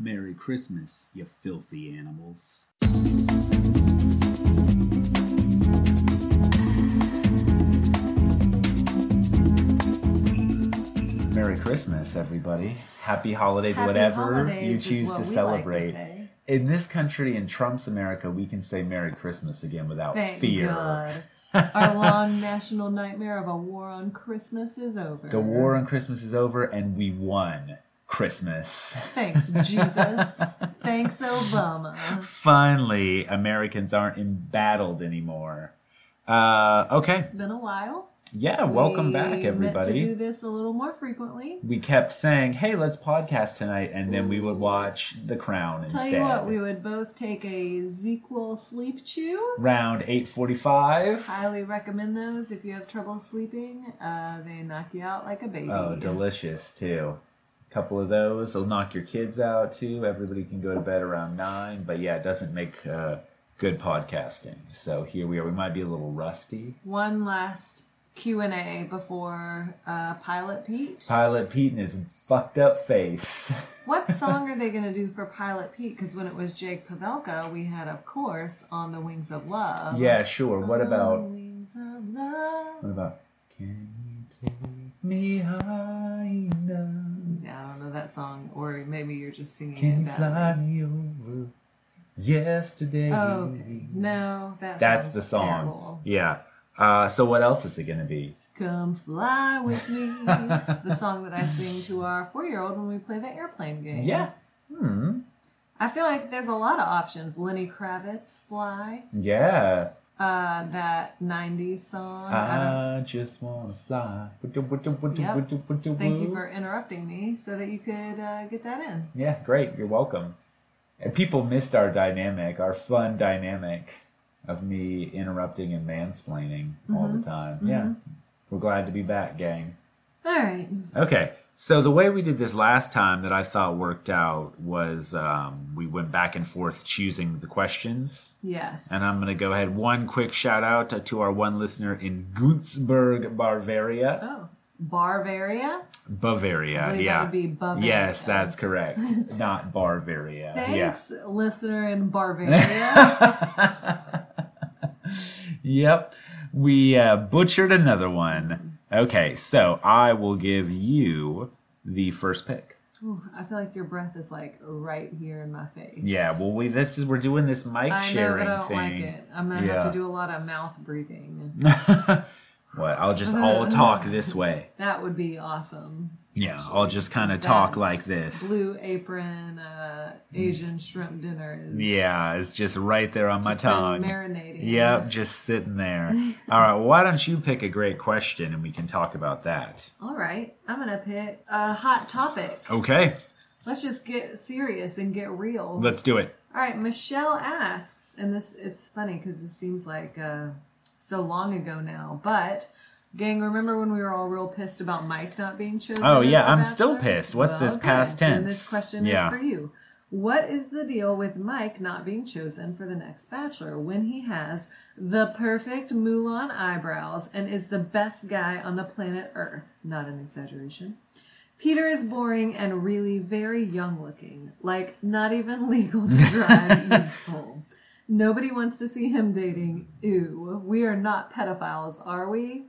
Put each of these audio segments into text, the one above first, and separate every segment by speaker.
Speaker 1: Merry Christmas, you filthy animals. Merry Christmas, everybody. Happy holidays,
Speaker 2: Happy
Speaker 1: whatever
Speaker 2: holidays
Speaker 1: you choose to
Speaker 2: we like to
Speaker 1: celebrate. in this country, in Trump's America, we can say Merry Christmas again without
Speaker 2: Thank
Speaker 1: fear.
Speaker 2: God. Our long national nightmare of a war on Christmas is over.
Speaker 1: The war on Christmas is over, and we won Christmas.
Speaker 2: Thanks, Jesus. Thanks, Obama.
Speaker 1: Finally, Americans aren't embattled anymore. Uh, okay,
Speaker 2: It's been a while.
Speaker 1: yeah, welcome
Speaker 2: We
Speaker 1: back,
Speaker 2: Meant to
Speaker 1: everybody.
Speaker 2: do this a little more frequently.
Speaker 1: we kept saying, "Hey, let's podcast tonight," and then we would watch The Crown
Speaker 2: Tell
Speaker 1: instead.
Speaker 2: you what, we would both take a ZzzQuil sleep chew.
Speaker 1: Round eight forty-five.
Speaker 2: Highly recommend those if you have trouble sleeping. Uh, they knock you out like a baby.
Speaker 1: Oh, delicious too. Couple of those It'll knock your kids out too. Everybody can go to bed around nine, but yeah, it doesn't make uh, good podcasting. So here we are. We might be a little rusty.
Speaker 2: One last Q and A before uh, Pilot Pete.
Speaker 1: Pilot Pete and his fucked up face.
Speaker 2: What song are they going to do for Pilot Pete? Because when it was Jake Pavelka, we had, of course, "On the Wings of Love."
Speaker 1: yeah, sure. What
Speaker 2: On the
Speaker 1: about
Speaker 2: Wings of Love?
Speaker 1: what about Can you take me high enough?
Speaker 2: Yeah, I don't know that song, or maybe you're just singing
Speaker 1: Can you fly
Speaker 2: way.
Speaker 1: me over yesterday?
Speaker 2: Oh, okay. No, that
Speaker 1: That's the song.
Speaker 2: terrible.
Speaker 1: Yeah. Uh, so what else is it gonna be?
Speaker 2: Come fly with me. the song that I sing to our four-year-old when we play the airplane game.
Speaker 1: Yeah. Hmm.
Speaker 2: I feel like there's a lot of options. Lenny Kravitz, "Fly."
Speaker 1: Yeah.
Speaker 2: Uh, that '90s song. I
Speaker 1: I just wanna fly.
Speaker 2: Thank you for interrupting me so that you could uh, get that in.
Speaker 1: Yeah, great. You're welcome. And people missed our dynamic, our fun dynamic of me interrupting and mansplaining all
Speaker 2: Mm-hmm.
Speaker 1: the time. Yeah. We're glad to be back, gang.
Speaker 2: All right.
Speaker 1: Okay, so the way we did this last time that I thought worked out was um, we went back and forth choosing the questions.
Speaker 2: Yes.
Speaker 1: And I'm going to go ahead. One quick shout out to, our one listener in Günzburg, Bavaria.
Speaker 2: Oh, Bavaria.
Speaker 1: Bavaria, yeah.
Speaker 2: that would be Bavaria.
Speaker 1: Yes, that's correct. Not Bavaria.
Speaker 2: Thanks, listener in Bavaria.
Speaker 1: Yep. We uh, butchered another one. Okay, so I will give you the first pick.
Speaker 2: Ooh, I feel like your breath is like right here in my face.
Speaker 1: Yeah, well, we this is we're doing this mic
Speaker 2: I know,
Speaker 1: sharing
Speaker 2: but I don't
Speaker 1: thing.
Speaker 2: like it. I'm gonna
Speaker 1: Yeah.
Speaker 2: have to do a lot of mouth breathing.
Speaker 1: what? I'll just all talk this way.
Speaker 2: That would be awesome.
Speaker 1: Yeah, I'll just kind of talk like this.
Speaker 2: Blue apron, uh, Asian shrimp dinner is
Speaker 1: Yeah, it's just right there on my tongue.
Speaker 2: marinating.
Speaker 1: Yep, just sitting there. All right, why don't you pick a great question and we can talk about that?
Speaker 2: All right, I'm gonna pick a hot topic.
Speaker 1: Okay,
Speaker 2: Let's just get serious and get real.
Speaker 1: let's do it.
Speaker 2: All right, Michelle asks, and this it's funny because this seems like uh, so long ago now, but gang, remember when we were all real pissed about Mike not being chosen?
Speaker 1: Oh, yeah, I'm still pissed. What's this
Speaker 2: okay,
Speaker 1: past tense?
Speaker 2: This question
Speaker 1: Yeah.
Speaker 2: is for you. What is the deal with Mike not being chosen for the next Bachelor when he has the perfect Mulan eyebrows and is the best guy on the planet Earth? Not an exaggeration. Peter is boring and really very young looking, like not even legal to drive youthful. Nobody wants to see him dating. Ew, we are not pedophiles, are we?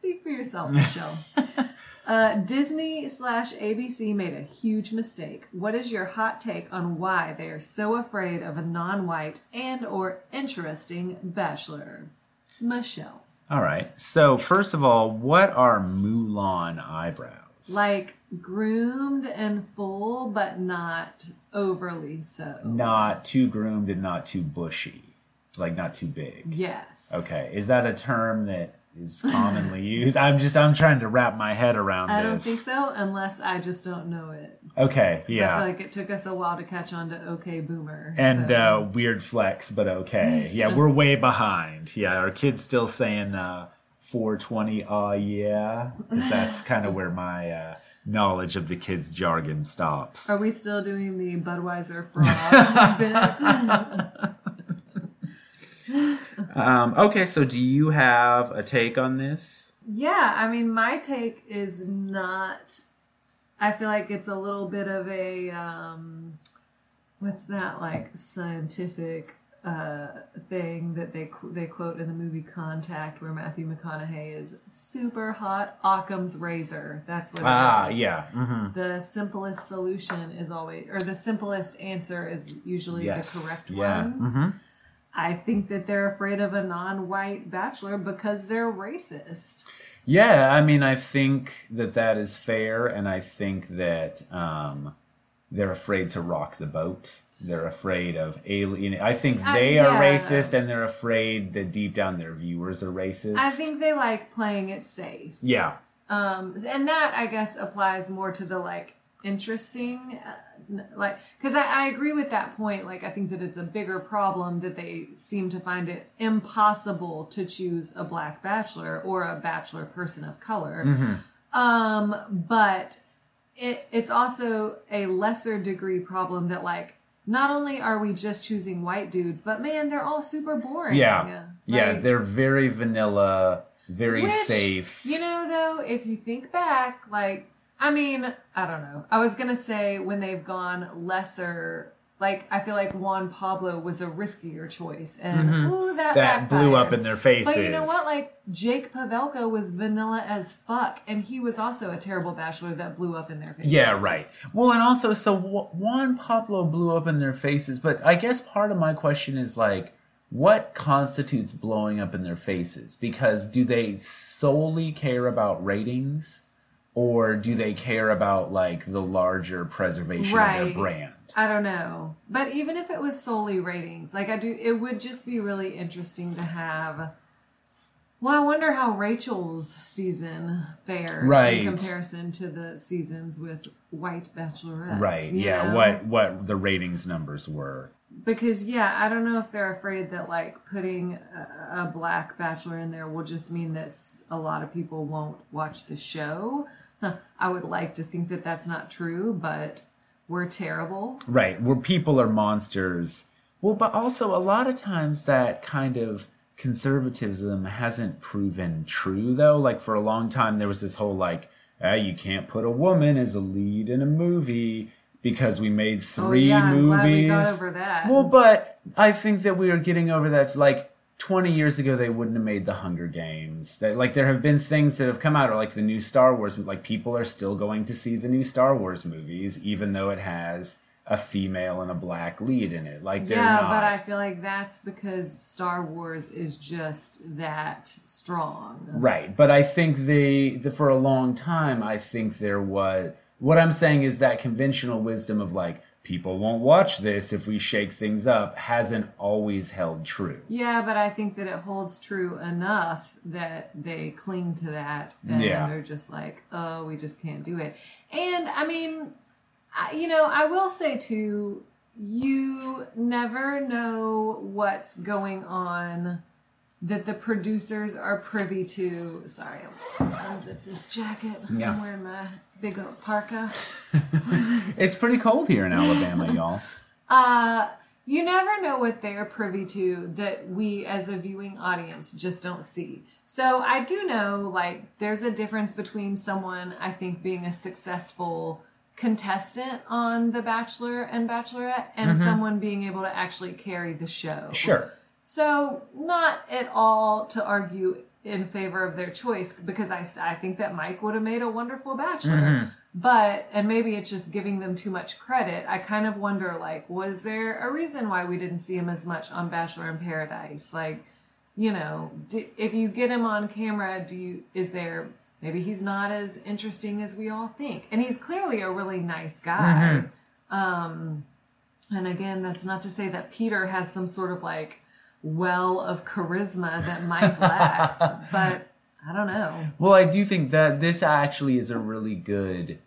Speaker 2: Speak for yourself, Michelle. Uh, Disney slash ABC made a huge mistake. What is your hot take on why they are so afraid of a non-white and or interesting bachelor? Michelle.
Speaker 1: All right. So, first of all, what are Mulan eyebrows?
Speaker 2: Like groomed and full, but not overly so.
Speaker 1: not too groomed and not too bushy, like not too big.
Speaker 2: Yes.
Speaker 1: Okay. Is that a term that is commonly used? I'm just I'm trying to wrap my head around
Speaker 2: I
Speaker 1: this.
Speaker 2: don't think so, unless I just don't know it.
Speaker 1: Okay.
Speaker 2: I
Speaker 1: Yeah.
Speaker 2: feel like it took us a while to catch on to OK Boomer.
Speaker 1: and
Speaker 2: so-
Speaker 1: uh, weird flex, but okay. Yeah, we're way behind. Yeah, our kids still saying uh, 420. Uh, yeah, that's kind of where my uh, knowledge of the kids' jargon stops.
Speaker 2: Are we still doing the Budweiser fraud bit?
Speaker 1: Um, okay, so do you have a take on this?
Speaker 2: Yeah, I mean, my take is not. I feel like it's a little bit of a um, what's that like scientific uh, thing that they they quote in the movie Contact, where Matthew McConaughey is super hot Occam's razor. That's what. it
Speaker 1: Ah,
Speaker 2: is.
Speaker 1: yeah. hmm
Speaker 2: The simplest solution is always, or the simplest answer is usually
Speaker 1: Yes.
Speaker 2: the correct
Speaker 1: yeah.
Speaker 2: one.
Speaker 1: hmm
Speaker 2: I think that they're afraid of a non-white bachelor because they're racist.
Speaker 1: Yeah, I mean, I think that that is fair, and I think that um, they're afraid to rock the boat. They're afraid of alien. I think
Speaker 2: Uh,
Speaker 1: they are racist, and they're afraid that deep down their viewers are racist.
Speaker 2: I think they like playing it safe.
Speaker 1: Yeah,
Speaker 2: Um, and that I guess applies more to the like interesting, uh, like because I, I agree with that point. Like I think that it's a bigger problem that they seem to find it impossible to choose a black bachelor or a bachelor person of color. Um, but it, it's also a lesser degree problem that like not only are we just choosing white dudes, but man, they're all super boring.
Speaker 1: yeah, yeah. They're very vanilla, very
Speaker 2: which,
Speaker 1: safe.
Speaker 2: You know, though, if you think back, like, I mean, I don't know. I was gonna say when they've gone lesser, like I feel like Juan Pablo was a riskier choice, and ooh, that
Speaker 1: Mm-hmm. that blew up in their faces.
Speaker 2: But you know what? Like Jake Pavelka was vanilla as fuck, and he was also a terrible bachelor that blew up in their faces.
Speaker 1: Yeah, right. Well, and also, so Juan Pablo blew up in their faces, but I guess part of my question is like, what constitutes blowing up in their faces? Because do they solely care about ratings, or do they care about like the larger preservation of their brand?
Speaker 2: I don't know. But even if it was solely ratings, like I do, it would just be really interesting to have. Well, I wonder how Rachel's season fared
Speaker 1: Right.
Speaker 2: in comparison to the seasons with White Bachelorettes.
Speaker 1: Right. Yeah.
Speaker 2: know?
Speaker 1: What what the ratings numbers were.
Speaker 2: Because yeah, I don't know if they're afraid that like putting a, a black bachelor in there will just mean that a lot of people won't watch the show. I would like to think that that's not true, but we're terrible.
Speaker 1: Right, where people are monsters. Well, but also a lot of times that kind of conservatism hasn't proven true, though. Like for a long time, there was this whole like, ah, you can't put a woman as a lead in a movie because we made three
Speaker 2: oh, yeah,
Speaker 1: movies.
Speaker 2: we got over that.
Speaker 1: Well, but I think that we are getting over that. Like 20 years ago, they wouldn't have made the Hunger Games. That like there have been things that have come out, or like the new Star Wars. Like people are still going to see the new Star Wars movies, even though it has a female and a black lead in it. Like they're
Speaker 2: yeah,
Speaker 1: not.
Speaker 2: but I feel like that's because Star Wars is just that strong.
Speaker 1: Right, but I think they, the, for a long time, I think there was. What I'm saying is that conventional wisdom of like people won't watch this if we shake things up hasn't always held true.
Speaker 2: Yeah, but I think that it holds true enough that they cling to that and
Speaker 1: Yeah.
Speaker 2: they're just like, oh, we just can't do it. And I mean, I, you know, I will say too, you never know what's going on that the producers are privy to. Sorry, I'll unzip this jacket.
Speaker 1: Yeah.
Speaker 2: I'm wearing my big old parka.
Speaker 1: It's pretty cold here in Alabama, y'all.
Speaker 2: Uh, you never know what they're privy to that we as a viewing audience just don't see. So I do know like there's a difference between someone I think being a successful contestant on The Bachelor and Bachelorette and mm-hmm. someone being able to actually carry the show.
Speaker 1: Sure.
Speaker 2: So, not at all to argue in favor of their choice because I, I think that Mike would have made a wonderful bachelor. Mm-hmm. But, and maybe it's just giving them too much credit. I kind of wonder, like, was there a reason why we didn't see him as much on Bachelor in Paradise? Like, you know, do, if you get him on camera, do you, is there, maybe he's not as interesting as we all think. And he's clearly a really nice guy. Um, and again, that's not to say that Peter has some sort of like well of charisma that Mike lacks, but I don't know.
Speaker 1: Well, I do think that this actually is a really good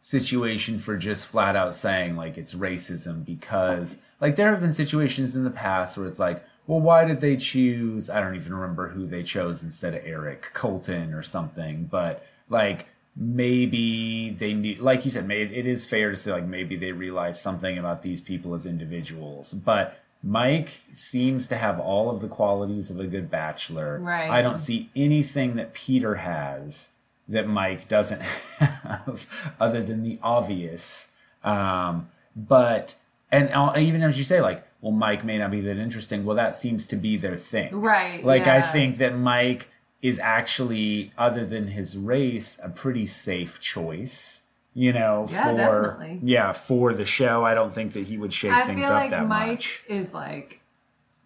Speaker 1: situation for just flat out saying like it's racism because like there have been situations in the past where it's like, well, why did they choose? I don't even remember who they chose instead of Eric Colton or something, but like maybe they knew, like you said, maybe it is fair to say like maybe they realized something about these people as individuals, but. Mike seems to have all of the qualities of a good bachelor.
Speaker 2: Right.
Speaker 1: I don't see anything that Peter has that Mike doesn't have, other than the obvious. Um, but and uh, even as you say, like, well, Mike may not be that interesting. Well, that seems to be their thing,
Speaker 2: Right,
Speaker 1: Like, I think that Mike is actually, other than his race, a pretty safe choice. You know,
Speaker 2: Yeah,
Speaker 1: for
Speaker 2: definitely.
Speaker 1: yeah, for the show, I don't think that he would shake
Speaker 2: I
Speaker 1: things
Speaker 2: feel
Speaker 1: up
Speaker 2: like
Speaker 1: that
Speaker 2: Mike
Speaker 1: much.
Speaker 2: is like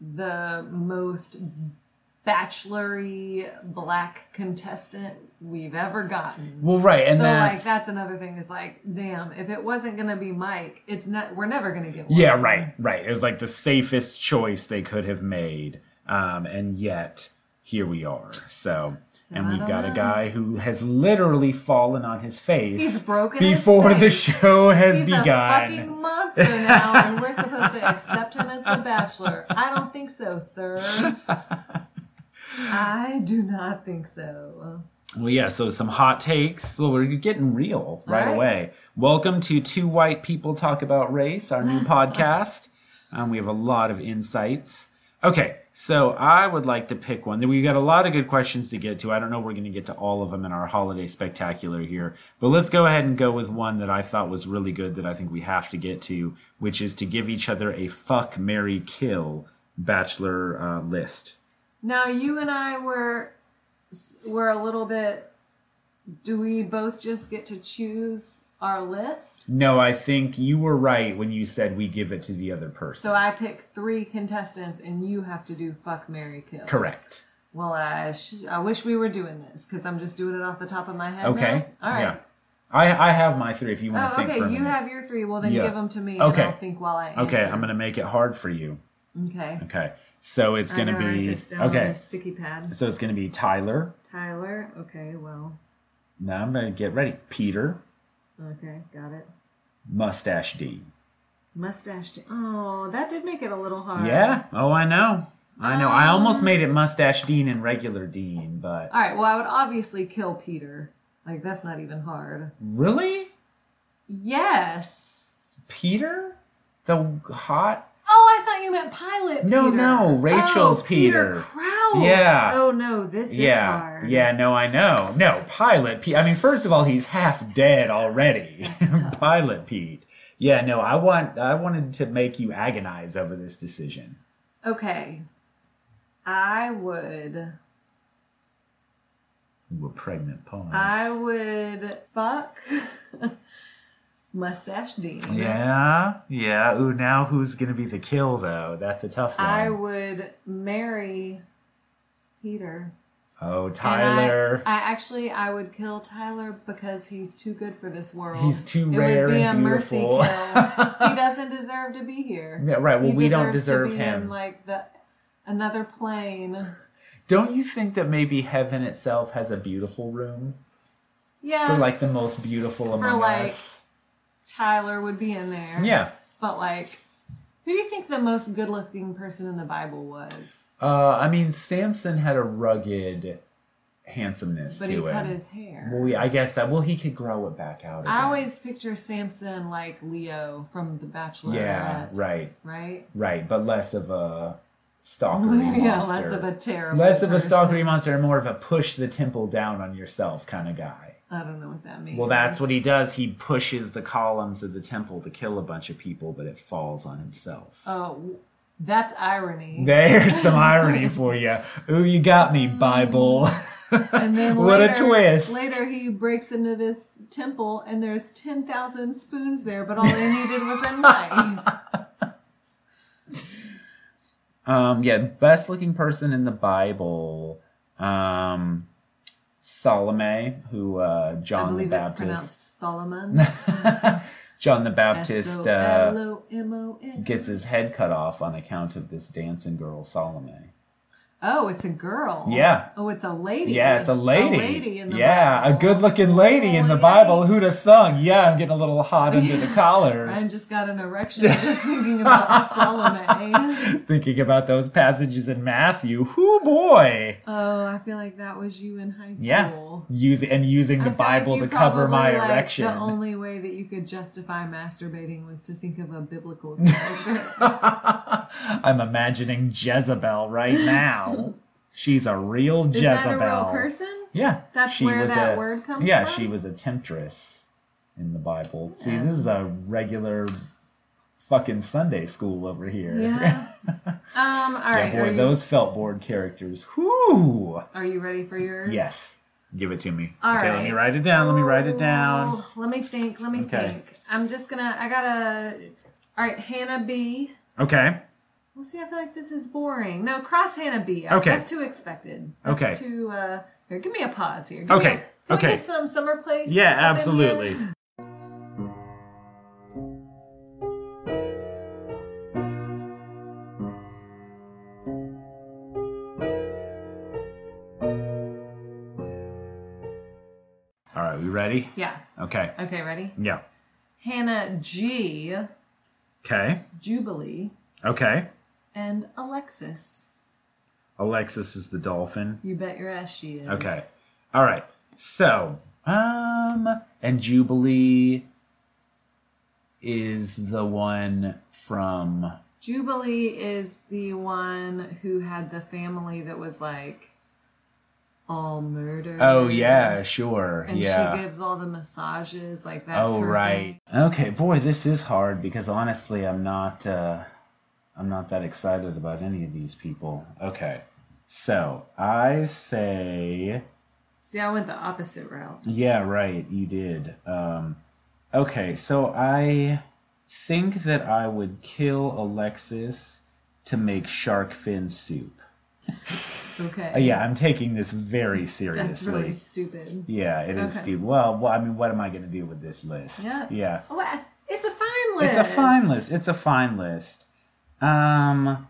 Speaker 2: the most bachelory black contestant we've ever gotten.
Speaker 1: Well, right, and
Speaker 2: so
Speaker 1: that's
Speaker 2: like that's another thing is like, damn, if it wasn't gonna be Mike, it's not we're never gonna get one.
Speaker 1: Yeah, right, right. It was like the safest choice they could have made. Um, and yet, here we are. So, and we've got a guy who has literally fallen on his face
Speaker 2: He's broken
Speaker 1: before the show has
Speaker 2: He's a
Speaker 1: begun.
Speaker 2: fucking monster now, and we're supposed to accept him as the bachelor. I don't think so, sir. I do not think so.
Speaker 1: Well, yeah, so some hot takes. Well, we're getting real right,
Speaker 2: right.
Speaker 1: away. Welcome to Two White People Talk About Race, our new podcast. Um, we have a lot of insights. Okay, so I would like to pick one. We've got a lot of good questions to get to. I don't know if we're going to get to all of them in our holiday spectacular here, but let's go ahead and go with one that I thought was really good that I think we have to get to, which is to give each other a fuck, Mary kill bachelor uh, list.
Speaker 2: Now you and I were were a little bit. Do we both just get to choose our list?
Speaker 1: No, I think you were right when you said we give it to the other person.
Speaker 2: So I pick three contestants, and you have to do fuck, Mary kill.
Speaker 1: Correct.
Speaker 2: Well, I sh- I wish we were doing this because I'm just doing it off the top of my head.
Speaker 1: Okay.
Speaker 2: now. All right.
Speaker 1: Yeah. I I have my three if you want to
Speaker 2: Oh,
Speaker 1: think
Speaker 2: okay.
Speaker 1: for a
Speaker 2: You have your three. Well, then
Speaker 1: Yeah.
Speaker 2: give them to me.
Speaker 1: Okay.
Speaker 2: And I'll think while I answer.
Speaker 1: okay, I'm gonna make it hard for you.
Speaker 2: Okay.
Speaker 1: Okay. So it's gonna be
Speaker 2: this down on
Speaker 1: okay.
Speaker 2: sticky pad.
Speaker 1: So it's gonna be Tyler.
Speaker 2: Tyler. Okay. Well.
Speaker 1: Now I'm gonna get ready. Peter,
Speaker 2: Okay. Got it.
Speaker 1: Mustache D.
Speaker 2: Mustache. Oh, that did make it a little hard.
Speaker 1: Yeah. Oh, I know. I know. I almost
Speaker 2: Um,
Speaker 1: made it Mustache Dean and regular Dean, but
Speaker 2: All right. Well, I would obviously kill Peter. Like that's not even hard.
Speaker 1: really,
Speaker 2: Yes.
Speaker 1: Peter, the hot.
Speaker 2: Oh, I thought you meant pilot.
Speaker 1: No,
Speaker 2: Peter.
Speaker 1: no, Rachel's
Speaker 2: oh, Peter.
Speaker 1: Peter.
Speaker 2: Kraus.
Speaker 1: Yeah.
Speaker 2: Oh no, this is
Speaker 1: Yeah,
Speaker 2: hard.
Speaker 1: yeah, no, I know. No, Pilot Pete. I mean, first of all, he's half dead already. Pilot Pete. Yeah, no, I want. I wanted to make you agonize over this decision.
Speaker 2: Okay. I would.
Speaker 1: You were pregnant, pause.
Speaker 2: I would fuck Mustache Dean.
Speaker 1: Yeah, yeah. Ooh, now who's gonna be the kill though? That's a tough one.
Speaker 2: I would marry Peter.
Speaker 1: oh, Tyler.
Speaker 2: I, I actually I would kill Tyler because he's too good for this world.
Speaker 1: He's too
Speaker 2: it
Speaker 1: rare
Speaker 2: would be
Speaker 1: and
Speaker 2: a mercy
Speaker 1: beautiful.
Speaker 2: kill. he doesn't deserve to be here.
Speaker 1: Yeah, right. Well,
Speaker 2: He
Speaker 1: we don't deserve him.
Speaker 2: In, like the another plane.
Speaker 1: Don't you think that maybe heaven itself has a beautiful room
Speaker 2: Yeah.
Speaker 1: for like the most beautiful among
Speaker 2: like-
Speaker 1: us?
Speaker 2: Tyler would be in there.
Speaker 1: Yeah.
Speaker 2: But like, who do you think the most good-looking person in the Bible was?
Speaker 1: Uh, I mean, Samson had a rugged handsomeness
Speaker 2: But
Speaker 1: to
Speaker 2: he cut his hair.
Speaker 1: Well, yeah, I guess that. Well, he could grow it back out. Again.
Speaker 2: I always picture Samson like Leo from The Bachelor.
Speaker 1: Yeah, right,
Speaker 2: Right.
Speaker 1: right, but less of a stalkery
Speaker 2: yeah,
Speaker 1: monster.
Speaker 2: less of a terrible.
Speaker 1: Less of a
Speaker 2: person.
Speaker 1: stalkery monster, and more of a push the temple down on yourself kind of guy.
Speaker 2: I don't know what that means.
Speaker 1: Well, that's what he does. He pushes the columns of the temple to kill a bunch of people, but it falls on himself.
Speaker 2: Oh, that's irony.
Speaker 1: There's some irony for you. Ooh, you got me, Bible.
Speaker 2: and then
Speaker 1: what
Speaker 2: later,
Speaker 1: a twist!
Speaker 2: Later, he breaks into this temple, and there's ten thousand spoons there, but all they needed was a knife.
Speaker 1: Um, yeah, best looking person in the Bible, um, Salome, who uh, John the Baptist.
Speaker 2: pronounced Solomon.
Speaker 1: John the Baptist uh, gets his head cut off on account of this dancing girl, Salome.
Speaker 2: Oh, it's a girl.
Speaker 1: Yeah.
Speaker 2: Oh, it's a lady.
Speaker 1: Yeah, it's a lady.
Speaker 2: A lady in the
Speaker 1: yeah,
Speaker 2: Bible.
Speaker 1: a good looking lady in
Speaker 2: Oh,
Speaker 1: the Bible.
Speaker 2: yikes.
Speaker 1: Who'd have thunk? Yeah, I'm getting a little hot under the collar.
Speaker 2: I just got an erection just thinking about Salome.
Speaker 1: Thinking about those passages in Matthew. Whoo boy.
Speaker 2: Oh, I feel like that was you in high school.
Speaker 1: Yeah. Using and using the
Speaker 2: feel like
Speaker 1: Bible to cover my
Speaker 2: like,
Speaker 1: erection.
Speaker 2: The only way that you could justify masturbating was to think of a biblical character.
Speaker 1: I'm imagining Jezebel right now. She's a real
Speaker 2: Is
Speaker 1: Jezebel.
Speaker 2: that a real person?
Speaker 1: Yeah.
Speaker 2: That's
Speaker 1: she
Speaker 2: where
Speaker 1: was
Speaker 2: that
Speaker 1: a-
Speaker 2: word comes
Speaker 1: Yeah,
Speaker 2: from?
Speaker 1: Yeah, she was a temptress in the Bible. See,
Speaker 2: Yeah.
Speaker 1: this is a regular fucking Sunday school over here.
Speaker 2: Yeah. Um. All right.
Speaker 1: yeah, boy,
Speaker 2: you,
Speaker 1: those felt board characters. Whoo!
Speaker 2: are you ready for yours?
Speaker 1: Yes. Give it to me.
Speaker 2: All
Speaker 1: okay, let me write it down. Let me write it down.
Speaker 2: Oh, let me think. Let me
Speaker 1: Okay.
Speaker 2: think. I'm just gonna. I gotta. All right, Hannah B.
Speaker 1: Okay.
Speaker 2: Well, see, I feel like this is boring. No, cross Hannah B.
Speaker 1: Okay.
Speaker 2: That's too expected. That's
Speaker 1: Okay.
Speaker 2: Too. Uh, here, give me a pause here. Give
Speaker 1: Okay,
Speaker 2: Me a, can we
Speaker 1: okay.
Speaker 2: get some summer place.
Speaker 1: Yeah,
Speaker 2: up in
Speaker 1: absolutely.
Speaker 2: here?
Speaker 1: All right, we ready?
Speaker 2: Yeah.
Speaker 1: Okay.
Speaker 2: Okay. Ready?
Speaker 1: Yeah.
Speaker 2: Hannah G.
Speaker 1: Okay.
Speaker 2: Jubilee
Speaker 1: Okay.
Speaker 2: And Alexis.
Speaker 1: Alexis is the dolphin.
Speaker 2: You bet your ass she is.
Speaker 1: Okay. All right. So, um, and Jubilee is the one from.
Speaker 2: Jubilee is the one who had the family that was like all murdered.
Speaker 1: Oh yeah, sure.
Speaker 2: And
Speaker 1: yeah.
Speaker 2: she gives all the massages, like that's
Speaker 1: oh right.
Speaker 2: thing.
Speaker 1: Okay, boy, this is hard because honestly, I'm not. uh I'm not that excited about any of these people. Okay. So I say.
Speaker 2: See, I went the opposite route.
Speaker 1: Yeah, right. You did. Um, okay, so I think that I would kill Alexis to make shark fin soup.
Speaker 2: Okay.
Speaker 1: Uh, yeah, I'm taking this very seriously.
Speaker 2: That's really stupid.
Speaker 1: Yeah, it is
Speaker 2: Okay.
Speaker 1: stupid. Well, well, I mean, what am I going to do with this list?
Speaker 2: Yeah.
Speaker 1: Yeah.
Speaker 2: I- it's a fine list.
Speaker 1: It's a fine list. It's a fine list. Um,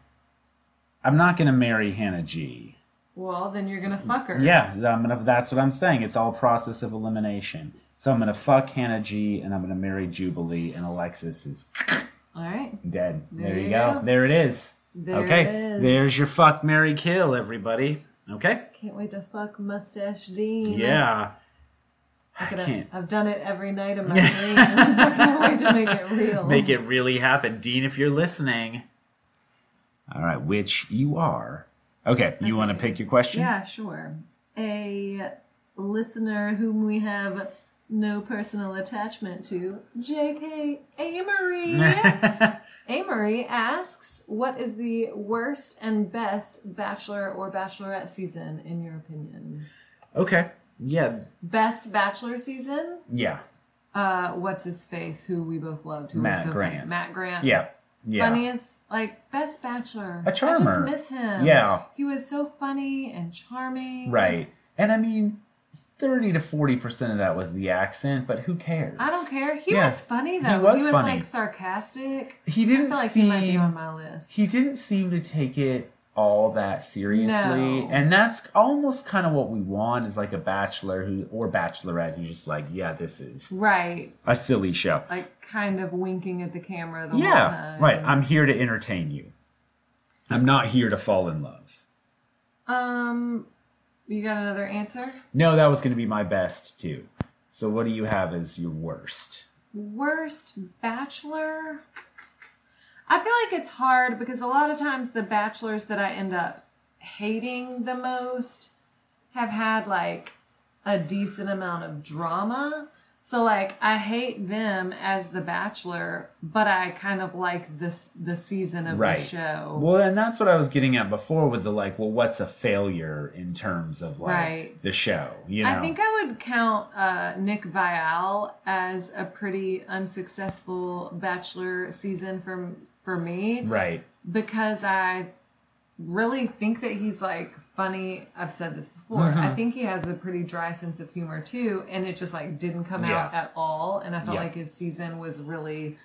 Speaker 1: I'm not going to marry Hannah G.
Speaker 2: Well, then you're gonna fuck her.
Speaker 1: Yeah, I'm gonna. That's what I'm saying. It's all process of elimination. So I'm gonna fuck Hannah G, and I'm gonna marry Jubilee, and Alexis is
Speaker 2: All right.
Speaker 1: dead. There,
Speaker 2: There
Speaker 1: you go.
Speaker 2: go.
Speaker 1: There it is.
Speaker 2: There
Speaker 1: okay,
Speaker 2: it is.
Speaker 1: there's your fuck, Mary, kill, everybody. Okay.
Speaker 2: Can't wait to fuck Mustache Dean.
Speaker 1: Yeah. I can't
Speaker 2: I've done it every night of my dreams. I can't wait to make it real.
Speaker 1: make it really happen, Dean. If you're listening. All right, which you are. Okay, you want to pick your question?
Speaker 2: Yeah, sure. A listener whom we have no personal attachment to, J.K. Amory. Amory asks, "What is the worst and best Bachelor or Bachelorette season in your opinion?"
Speaker 1: okay. Yeah.
Speaker 2: Best Bachelor season?
Speaker 1: Yeah.
Speaker 2: Uh, what's his face? Who we both loved? Who
Speaker 1: Matt
Speaker 2: was so
Speaker 1: Grant.
Speaker 2: Funny. Matt Grant.
Speaker 1: Yeah. Yeah.
Speaker 2: Funniest, like best Bachelor.
Speaker 1: A charmer.
Speaker 2: I just miss him.
Speaker 1: Yeah.
Speaker 2: He was so funny and charming.
Speaker 1: Right. And I mean, 30 to 40% of that was the accent, but who cares?
Speaker 2: I don't care. He
Speaker 1: Yeah.
Speaker 2: was funny though.
Speaker 1: He was
Speaker 2: was
Speaker 1: funny.
Speaker 2: like sarcastic.
Speaker 1: He didn't
Speaker 2: feel like
Speaker 1: seem
Speaker 2: he might be on my list.
Speaker 1: he didn't seem to take it all that seriously.
Speaker 2: No.
Speaker 1: And that's almost kind of what we want is like a bachelor who or bachelorette who's just like, yeah, this is
Speaker 2: right.
Speaker 1: a silly show.
Speaker 2: Like kind of winking at the camera the whole
Speaker 1: Yeah.
Speaker 2: time.
Speaker 1: Right. I'm here to entertain you. I'm not here to fall in love.
Speaker 2: Um you got another answer?
Speaker 1: No, that was going to be my best too. So what do you have as your worst?
Speaker 2: Worst bachelor? I feel like it's hard because a lot of times the bachelors that I end up hating the most have had like a decent amount of drama. So like I hate them as the bachelor, but I kind of like this the season of
Speaker 1: Right.
Speaker 2: the show.
Speaker 1: Well, and that's what I was getting at before with the like, well, what's a failure in terms of like
Speaker 2: Right.
Speaker 1: the show? You know,
Speaker 2: I think I would count uh, Nick Viall as a pretty unsuccessful bachelor season for for me
Speaker 1: right.
Speaker 2: because I really think that he's like funny. I've said this before.
Speaker 1: Mm-hmm.
Speaker 2: I think he has a pretty dry sense of humor too, and it just like didn't come out at all. And I felt
Speaker 1: Yeah.
Speaker 2: like his season was really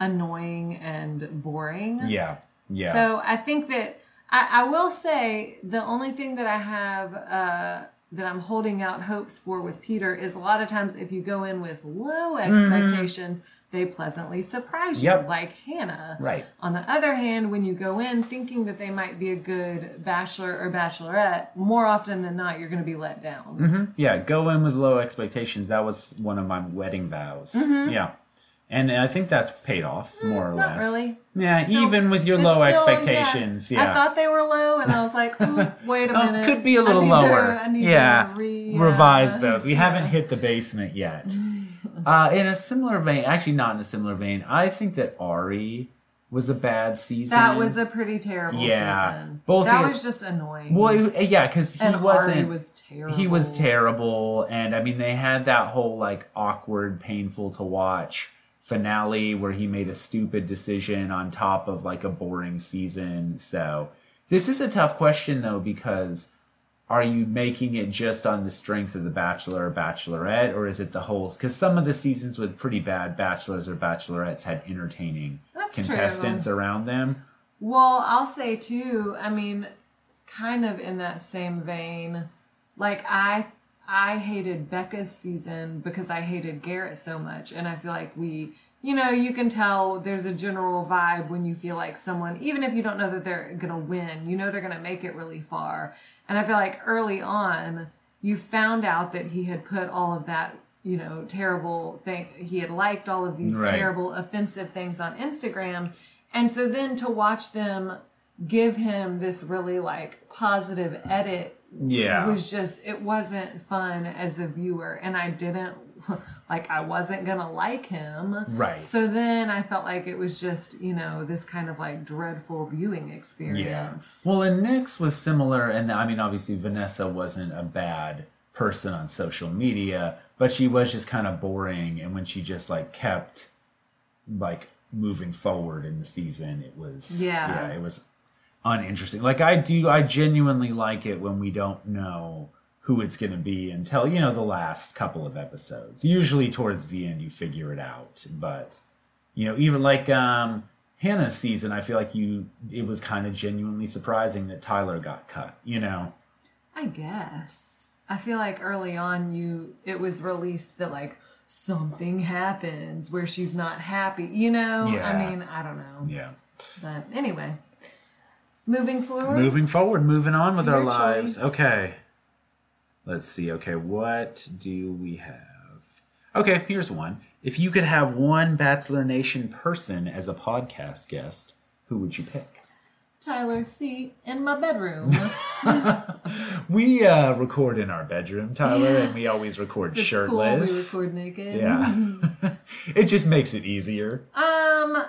Speaker 2: annoying and boring.
Speaker 1: Yeah, yeah,
Speaker 2: So I think that I, I will say the only thing that I have uh, that I'm holding out hopes for with Peter is a lot of times if you go in with low expectations, they pleasantly surprise you,
Speaker 1: Mm-hmm. Yep.
Speaker 2: like Hannah.
Speaker 1: right.
Speaker 2: On the other hand, when you go in thinking that they might be a good bachelor or bachelorette, more often than not, you're going to be let down.
Speaker 1: hmm Yeah, go in with low expectations. That was one of my wedding vows. Yeah, and I think that's paid off more or
Speaker 2: Mm-hmm. Mm, Not
Speaker 1: less.
Speaker 2: really.
Speaker 1: Yeah,
Speaker 2: Still-
Speaker 1: even with your low
Speaker 2: still-
Speaker 1: expectations. Yeah.
Speaker 2: I thought they were low, and I was like, Ooh, wait a
Speaker 1: Oh,
Speaker 2: minute.
Speaker 1: could be a little
Speaker 2: to-
Speaker 1: lower.
Speaker 2: I need
Speaker 1: yeah,
Speaker 2: to re, uh,
Speaker 1: revise those. We haven't hit the basement yet. Uh, in a similar vein, actually not in a similar vein, I think that Arie was a bad season.
Speaker 2: That was a pretty terrible
Speaker 1: Yeah.
Speaker 2: season.
Speaker 1: Both
Speaker 2: that was just annoying.
Speaker 1: well, it- yeah, because he
Speaker 2: and
Speaker 1: wasn't.
Speaker 2: Arie was terrible.
Speaker 1: he was terrible and i mean they had that whole like awkward painful to watch finale where he made a stupid decision on top of like a boring season so this is a tough question though because are you making it just on the strength of the bachelor or bachelorette or is it the whole because some of the seasons with pretty bad bachelors or bachelorettes had entertaining
Speaker 2: That's true.
Speaker 1: contestants around them
Speaker 2: Well, I'll say too. I mean, kind of in that same vein, like I I hated Becca's season because I hated Garrett so much, and I feel like we, you know, you can tell there's a general vibe when you feel like someone, even if you don't know that they're gonna win, you know they're gonna make it really far. And I feel like early on, you found out that he had put all of that. You know, terrible thing. He had liked all of these
Speaker 1: Right.
Speaker 2: terrible, offensive things on Instagram. And so then to watch them give him this really like positive edit
Speaker 1: Yeah.
Speaker 2: was just it wasn't fun as a viewer and I didn't like I wasn't gonna like him.
Speaker 1: Right.
Speaker 2: So then I felt like it was just, you know, this kind of like dreadful viewing experience. Yeah.
Speaker 1: Well, and Nick's was similar, and I mean, obviously, Vanessa wasn't a bad person on social media, but she was just kind of boring. And when she just like kept like moving forward in the season, it was
Speaker 2: Yeah.
Speaker 1: yeah, it was uninteresting. Like I do, I genuinely like it when we don't know who it's going to be until you know the last couple of episodes. Usually towards the end, you figure it out, but you know, even like um Hannah's season, I feel like you it was kind of genuinely surprising that Tyler got cut, you know.
Speaker 2: I guess. I feel like early on you it was released that like something happens where she's not happy. You know?
Speaker 1: Yeah.
Speaker 2: I mean, I don't know.
Speaker 1: Yeah.
Speaker 2: But anyway. Moving forward.
Speaker 1: Moving forward, moving on with our
Speaker 2: your
Speaker 1: lives. Okay. Let's see. Okay, what do we have? Okay, here's one. If you could have one Bachelor Nation person as a podcast guest, who would you pick?
Speaker 2: Tyler C. in my bedroom.
Speaker 1: We uh, record in our bedroom, Tyler, and we always record
Speaker 2: It's
Speaker 1: shirtless.
Speaker 2: cool. We record naked.
Speaker 1: Yeah. it just makes it easier.
Speaker 2: Um,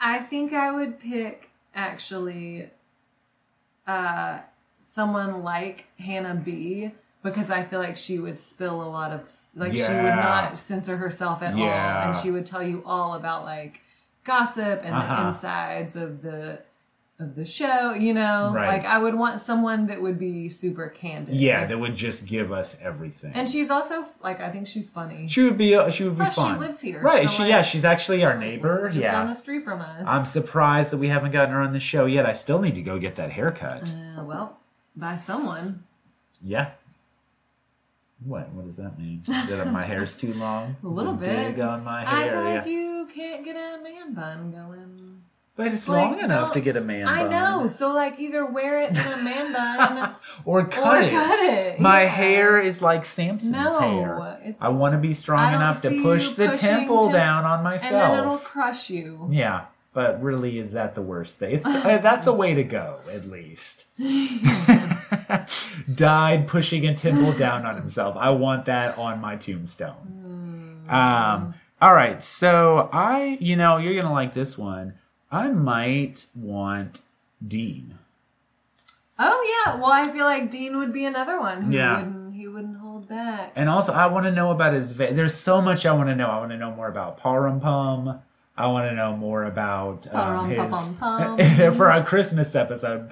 Speaker 2: I think I would pick actually, uh, someone like Hannah B because I feel like she would spill a lot of like she would not censor herself at all, and she would tell you all about like gossip and the
Speaker 1: Uh-huh.
Speaker 2: insides of the of the show. You know,
Speaker 1: Right.
Speaker 2: like I would want someone that would be super candid.
Speaker 1: Yeah, that would just give us everything.
Speaker 2: and she's also like I think she's funny.
Speaker 1: she would be uh, she would be
Speaker 2: Plus, she lives here,
Speaker 1: right?
Speaker 2: so,
Speaker 1: she
Speaker 2: like,
Speaker 1: yeah, she's actually our neighbor.
Speaker 2: Just
Speaker 1: yeah,
Speaker 2: down the street from us.
Speaker 1: I'm surprised that we haven't gotten her on the show yet. I still need to go get that haircut.
Speaker 2: Uh, well, by someone.
Speaker 1: Yeah. What? What does that mean? that my hair's too long?
Speaker 2: A little bit.
Speaker 1: Dig on my
Speaker 2: I
Speaker 1: hair.
Speaker 2: feel like
Speaker 1: yeah.
Speaker 2: you can't get a man bun going.
Speaker 1: But it's
Speaker 2: like,
Speaker 1: long enough to get a man bun.
Speaker 2: I
Speaker 1: bun.
Speaker 2: know. So like either wear it in a man bun
Speaker 1: or cut
Speaker 2: or
Speaker 1: it.
Speaker 2: cut it.
Speaker 1: My
Speaker 2: yeah.
Speaker 1: hair is like Samson's
Speaker 2: No,
Speaker 1: hair. I want to be strong enough to push the temple
Speaker 2: to-
Speaker 1: down on myself.
Speaker 2: and then it'll crush you.
Speaker 1: Yeah, but really, is that the worst thing? It's uh, that's a way to go, at least. Died pushing a temple down on himself. I want that on my tombstone. Um. All right, so I, you know, you're gonna like this one. I might want Dean.
Speaker 2: Oh yeah. Well, I feel like Dean would be another one who
Speaker 1: Yeah.
Speaker 2: wouldn't he wouldn't hold back.
Speaker 1: And also, I want to know about his. Va- There's so much I want to know. I want to know more about Parampum. I want to know more about um, his for our Christmas episode.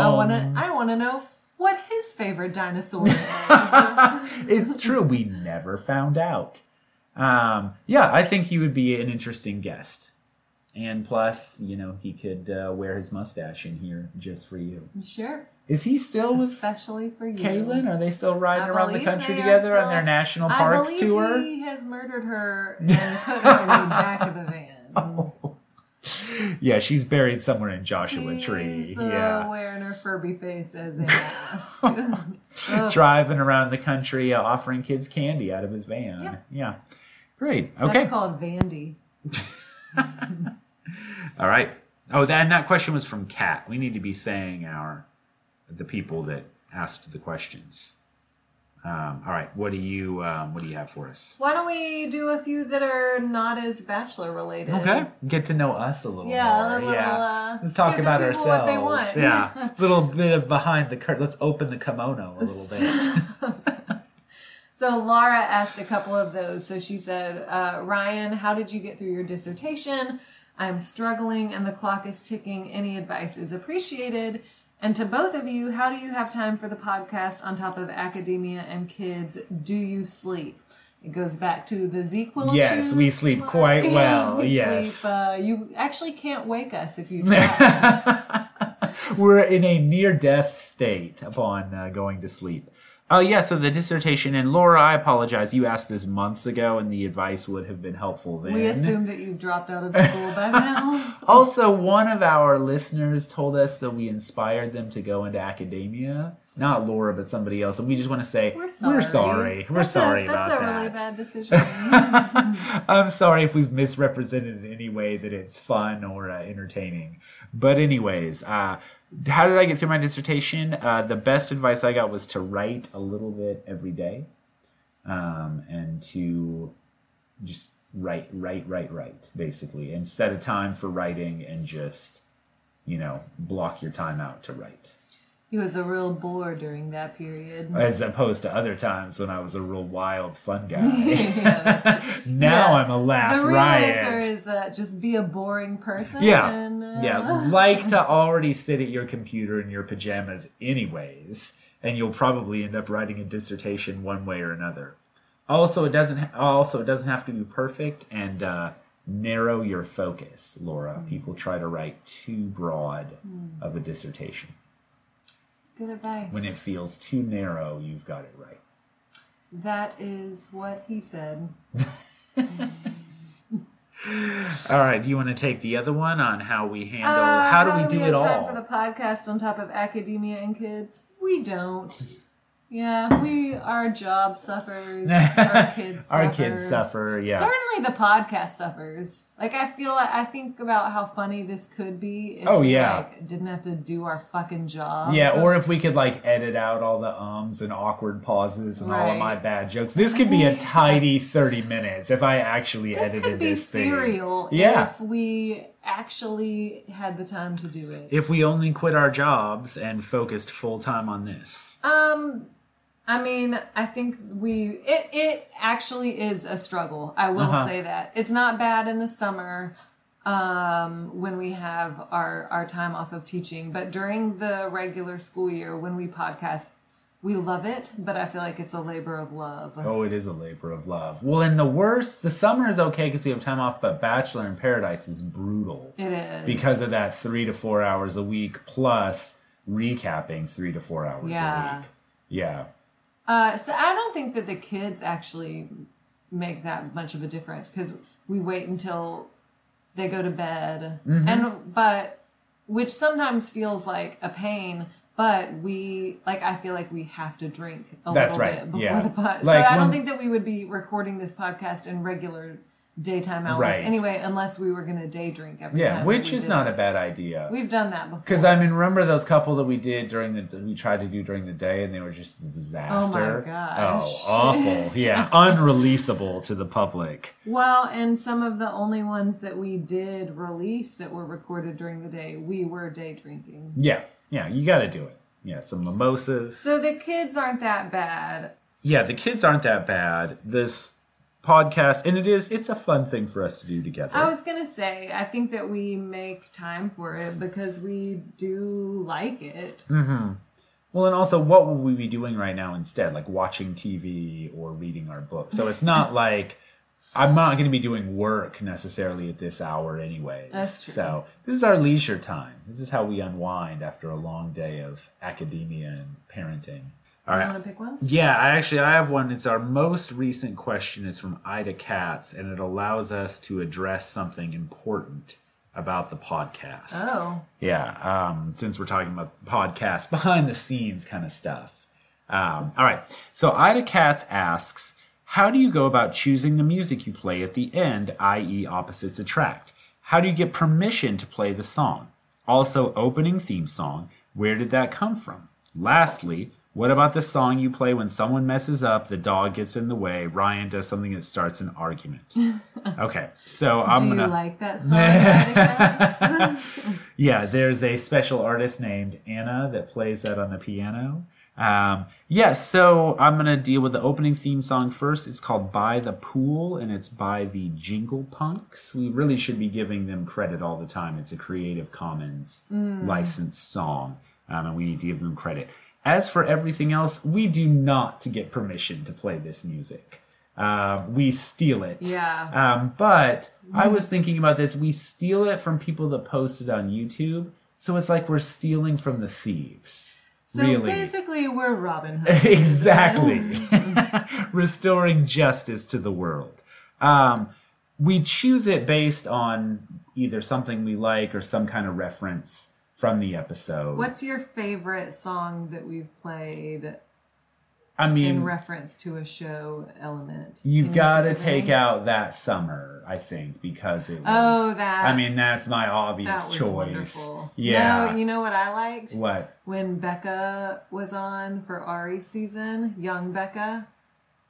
Speaker 2: I wanna I wanna know what his favorite dinosaur is.
Speaker 1: it's true. We never found out. Um, yeah, I think he would be an interesting guest. And plus, you know, he could uh, wear his mustache in here just for you.
Speaker 2: sure.
Speaker 1: Is he still with
Speaker 2: Especially for you.
Speaker 1: Caelynn? Are they still riding
Speaker 2: I
Speaker 1: around the country together on their national parks
Speaker 2: believe
Speaker 1: tour?
Speaker 2: He has murdered her and put her in the back of the van.
Speaker 1: Yeah, she's buried somewhere in Joshua Tree.
Speaker 2: He's, uh,
Speaker 1: yeah.
Speaker 2: wearing her Furby face as a mask.
Speaker 1: Driving around the country uh, offering kids candy out of his van.
Speaker 2: Yeah.
Speaker 1: Yeah. Great. Okay.
Speaker 2: That's called Vandy.
Speaker 1: All right. Oh, that, and that question was from Kat. We need to be saying our the people that asked the questions. Um, all right, what do you um, what do you have for us?
Speaker 2: Why don't we do a few that are not as bachelor related?
Speaker 1: Okay, get to know us a little
Speaker 2: Yeah,
Speaker 1: more.
Speaker 2: a little,
Speaker 1: yeah,
Speaker 2: uh,
Speaker 1: let's talk about ourselves.
Speaker 2: what they want.
Speaker 1: yeah, a little bit of behind the curtain. Let's open the kimono a little bit.
Speaker 2: So Laura asked a couple of those. So she said, uh, Ryan, how did you get through your dissertation? I'm struggling and the clock is ticking. Any advice is appreciated. And to both of you, how do you have time for the podcast on top of academia and kids? Do you sleep? It goes back to the will
Speaker 1: Yes, we sleep quite well,
Speaker 2: We
Speaker 1: yes.
Speaker 2: sleep, uh, you actually can't wake us if you try.
Speaker 1: We're in a near death state upon uh, going to sleep. Oh, yeah, so the dissertation, and Laura, I apologize. You asked this months ago, and the advice would have been helpful then.
Speaker 2: we assume that you've dropped out of school by now.
Speaker 1: Also, one of our listeners told us that we inspired them to go into academia. Not Laura, but somebody else. And we just want to say,
Speaker 2: We're sorry.
Speaker 1: We're sorry, We're
Speaker 2: That's a-
Speaker 1: sorry
Speaker 2: that's
Speaker 1: about
Speaker 2: a
Speaker 1: that.
Speaker 2: really bad decision.
Speaker 1: I'm sorry if we've misrepresented in any way that it's fun or uh, entertaining. But, anyways, uh, how did I get through my dissertation? Uh, the best advice I got was to write a little bit every day um, and to just write, write, write, write, basically, and set a time for writing and just, you know, block your time out to write.
Speaker 2: He was a real bore during that period.
Speaker 1: As opposed to other times when I was a real wild, fun guy.
Speaker 2: yeah,
Speaker 1: now
Speaker 2: Yeah.
Speaker 1: I'm a laugh
Speaker 2: the real
Speaker 1: riot.
Speaker 2: answer is uh, just be a boring person.
Speaker 1: Yeah.
Speaker 2: and,
Speaker 1: Yeah, like to already sit at your computer in your pajamas, anyways, and you'll probably end up writing a dissertation one way or another. Also, it doesn't. Ha- also, it doesn't have to be perfect, and uh, narrow your focus, Laura.
Speaker 2: Hmm.
Speaker 1: People try to write too broad of a dissertation.
Speaker 2: Good advice.
Speaker 1: When it feels too narrow, you've got it right.
Speaker 2: that is what he said.
Speaker 1: All right. Do you want to take the other one on how we handle?
Speaker 2: Uh,
Speaker 1: how do we do
Speaker 2: have
Speaker 1: it all?
Speaker 2: for the podcast on top of academia and kids? We don't. Yeah, we our job suffers. our kids suffer.
Speaker 1: Our kids suffer. Yeah.
Speaker 2: Certainly, the podcast suffers. Like I feel, I think about how funny this could be. If
Speaker 1: Oh,
Speaker 2: we,
Speaker 1: yeah.
Speaker 2: like, didn't have to do our fucking job.
Speaker 1: Yeah, or if we could like edit out all the ums and awkward pauses and all of my bad jokes. This could be a tidy 30 minutes if I actually
Speaker 2: this
Speaker 1: edited
Speaker 2: could be
Speaker 1: this thing.
Speaker 2: serial.
Speaker 1: Yeah.
Speaker 2: if we actually had the time to do it.
Speaker 1: If we only quit our jobs and focused full time on this.
Speaker 2: Um, I mean, I think we it it actually is a struggle. I will
Speaker 1: Uh-huh.
Speaker 2: say that it's not bad in the summer um when we have our our time off of teaching but during the regular school year when we podcast we love it but i feel like it's a labor of love
Speaker 1: Oh, it is a labor of love. Well, in the worst, the summer is okay because we have time off, but Bachelor in Paradise is brutal
Speaker 2: it is
Speaker 1: because of that three to four hours a week plus recapping three to four hours
Speaker 2: Yeah.
Speaker 1: a week. Yeah.
Speaker 2: Uh, so I don't think that the kids actually make that much of a difference because we wait until they go to bed,
Speaker 1: Mm-hmm.
Speaker 2: and but which sometimes feels like a pain. But we like I feel like we have to drink a
Speaker 1: That's
Speaker 2: little
Speaker 1: right,
Speaker 2: bit before
Speaker 1: yeah.
Speaker 2: the pod.
Speaker 1: Like
Speaker 2: so I don't
Speaker 1: when-
Speaker 2: think that we would be recording this podcast in regular daytime hours
Speaker 1: Right.
Speaker 2: anyway, unless we were going to day drink every
Speaker 1: Yeah,
Speaker 2: time.
Speaker 1: which is not
Speaker 2: it.
Speaker 1: a bad idea.
Speaker 2: We've done that before.
Speaker 1: Because I mean, remember those couple that we did during the we tried to do during the day, and they were just a disaster.
Speaker 2: Oh my gosh.
Speaker 1: Oh, awful! Yeah, unreleasable to the public.
Speaker 2: Well, and some of the only ones that we did release that were recorded during the day, we were day drinking.
Speaker 1: Yeah, yeah, you got to do it. Yeah, some mimosas.
Speaker 2: So the kids aren't that bad.
Speaker 1: Yeah, the kids aren't that bad. This podcast, and it is, it's a fun thing for us to do together.
Speaker 2: I was to say, I think that we make time for it because we do like it. Mm-hmm.
Speaker 1: Well, and also, what will we be doing right now instead? Like watching TV or reading our book So it's not like I'm not going to be doing work necessarily at this hour, anyway.
Speaker 2: That's true.
Speaker 1: So this is our leisure time. This is how we unwind after a long day of academia and parenting. All
Speaker 2: You want to pick one?
Speaker 1: Yeah, I actually I have one. It's our most recent question. It's from Ida Katz, and it allows us to address something important about the podcast.
Speaker 2: Oh.
Speaker 1: Yeah, um, since we're talking about podcast behind the scenes kind of stuff. Um, all right. So Ida Katz asks, how do you go about choosing the music you play at the end, i.e., opposites attract? How do you get permission to play the song? Also, opening theme song, where did that come from? Lastly, What about the song you play when someone messes up, the dog gets in the way, Ryan does something that starts an argument? okay, so I'm
Speaker 2: Do
Speaker 1: gonna.
Speaker 2: you like that song?
Speaker 1: Yeah, there's a special artist named Anna that plays that on the piano. Um, yeah, so I'm gonna deal with the opening theme song first. It's called "By the Pool" and it's by the Jingle Punks. We really should be giving them credit all the time. It's a Creative Commons licensed song, um, and we need to give them credit. As for everything else, we do not get permission to play this music. Uh, we steal it.
Speaker 2: Yeah.
Speaker 1: Um, but I was thinking about this. We steal it from people that post it on YouTube. So it's like we're stealing from the thieves.
Speaker 2: so
Speaker 1: really.
Speaker 2: basically, we're Robin Hood.
Speaker 1: exactly. Restoring justice to the world. Um, we choose it based on either something we like or some kind of reference from the episode.
Speaker 2: What's your favorite song that we've played
Speaker 1: I mean,
Speaker 2: in reference to a show element?
Speaker 1: You've got to take out that summer, I think, because it oh, was.
Speaker 2: Oh, that-
Speaker 1: I mean, that's my obvious
Speaker 2: That was
Speaker 1: choice.
Speaker 2: wonderful.
Speaker 1: Yeah.
Speaker 2: No, you know what I liked?
Speaker 1: what?
Speaker 2: When Becca was on for Arie's season, young Becca.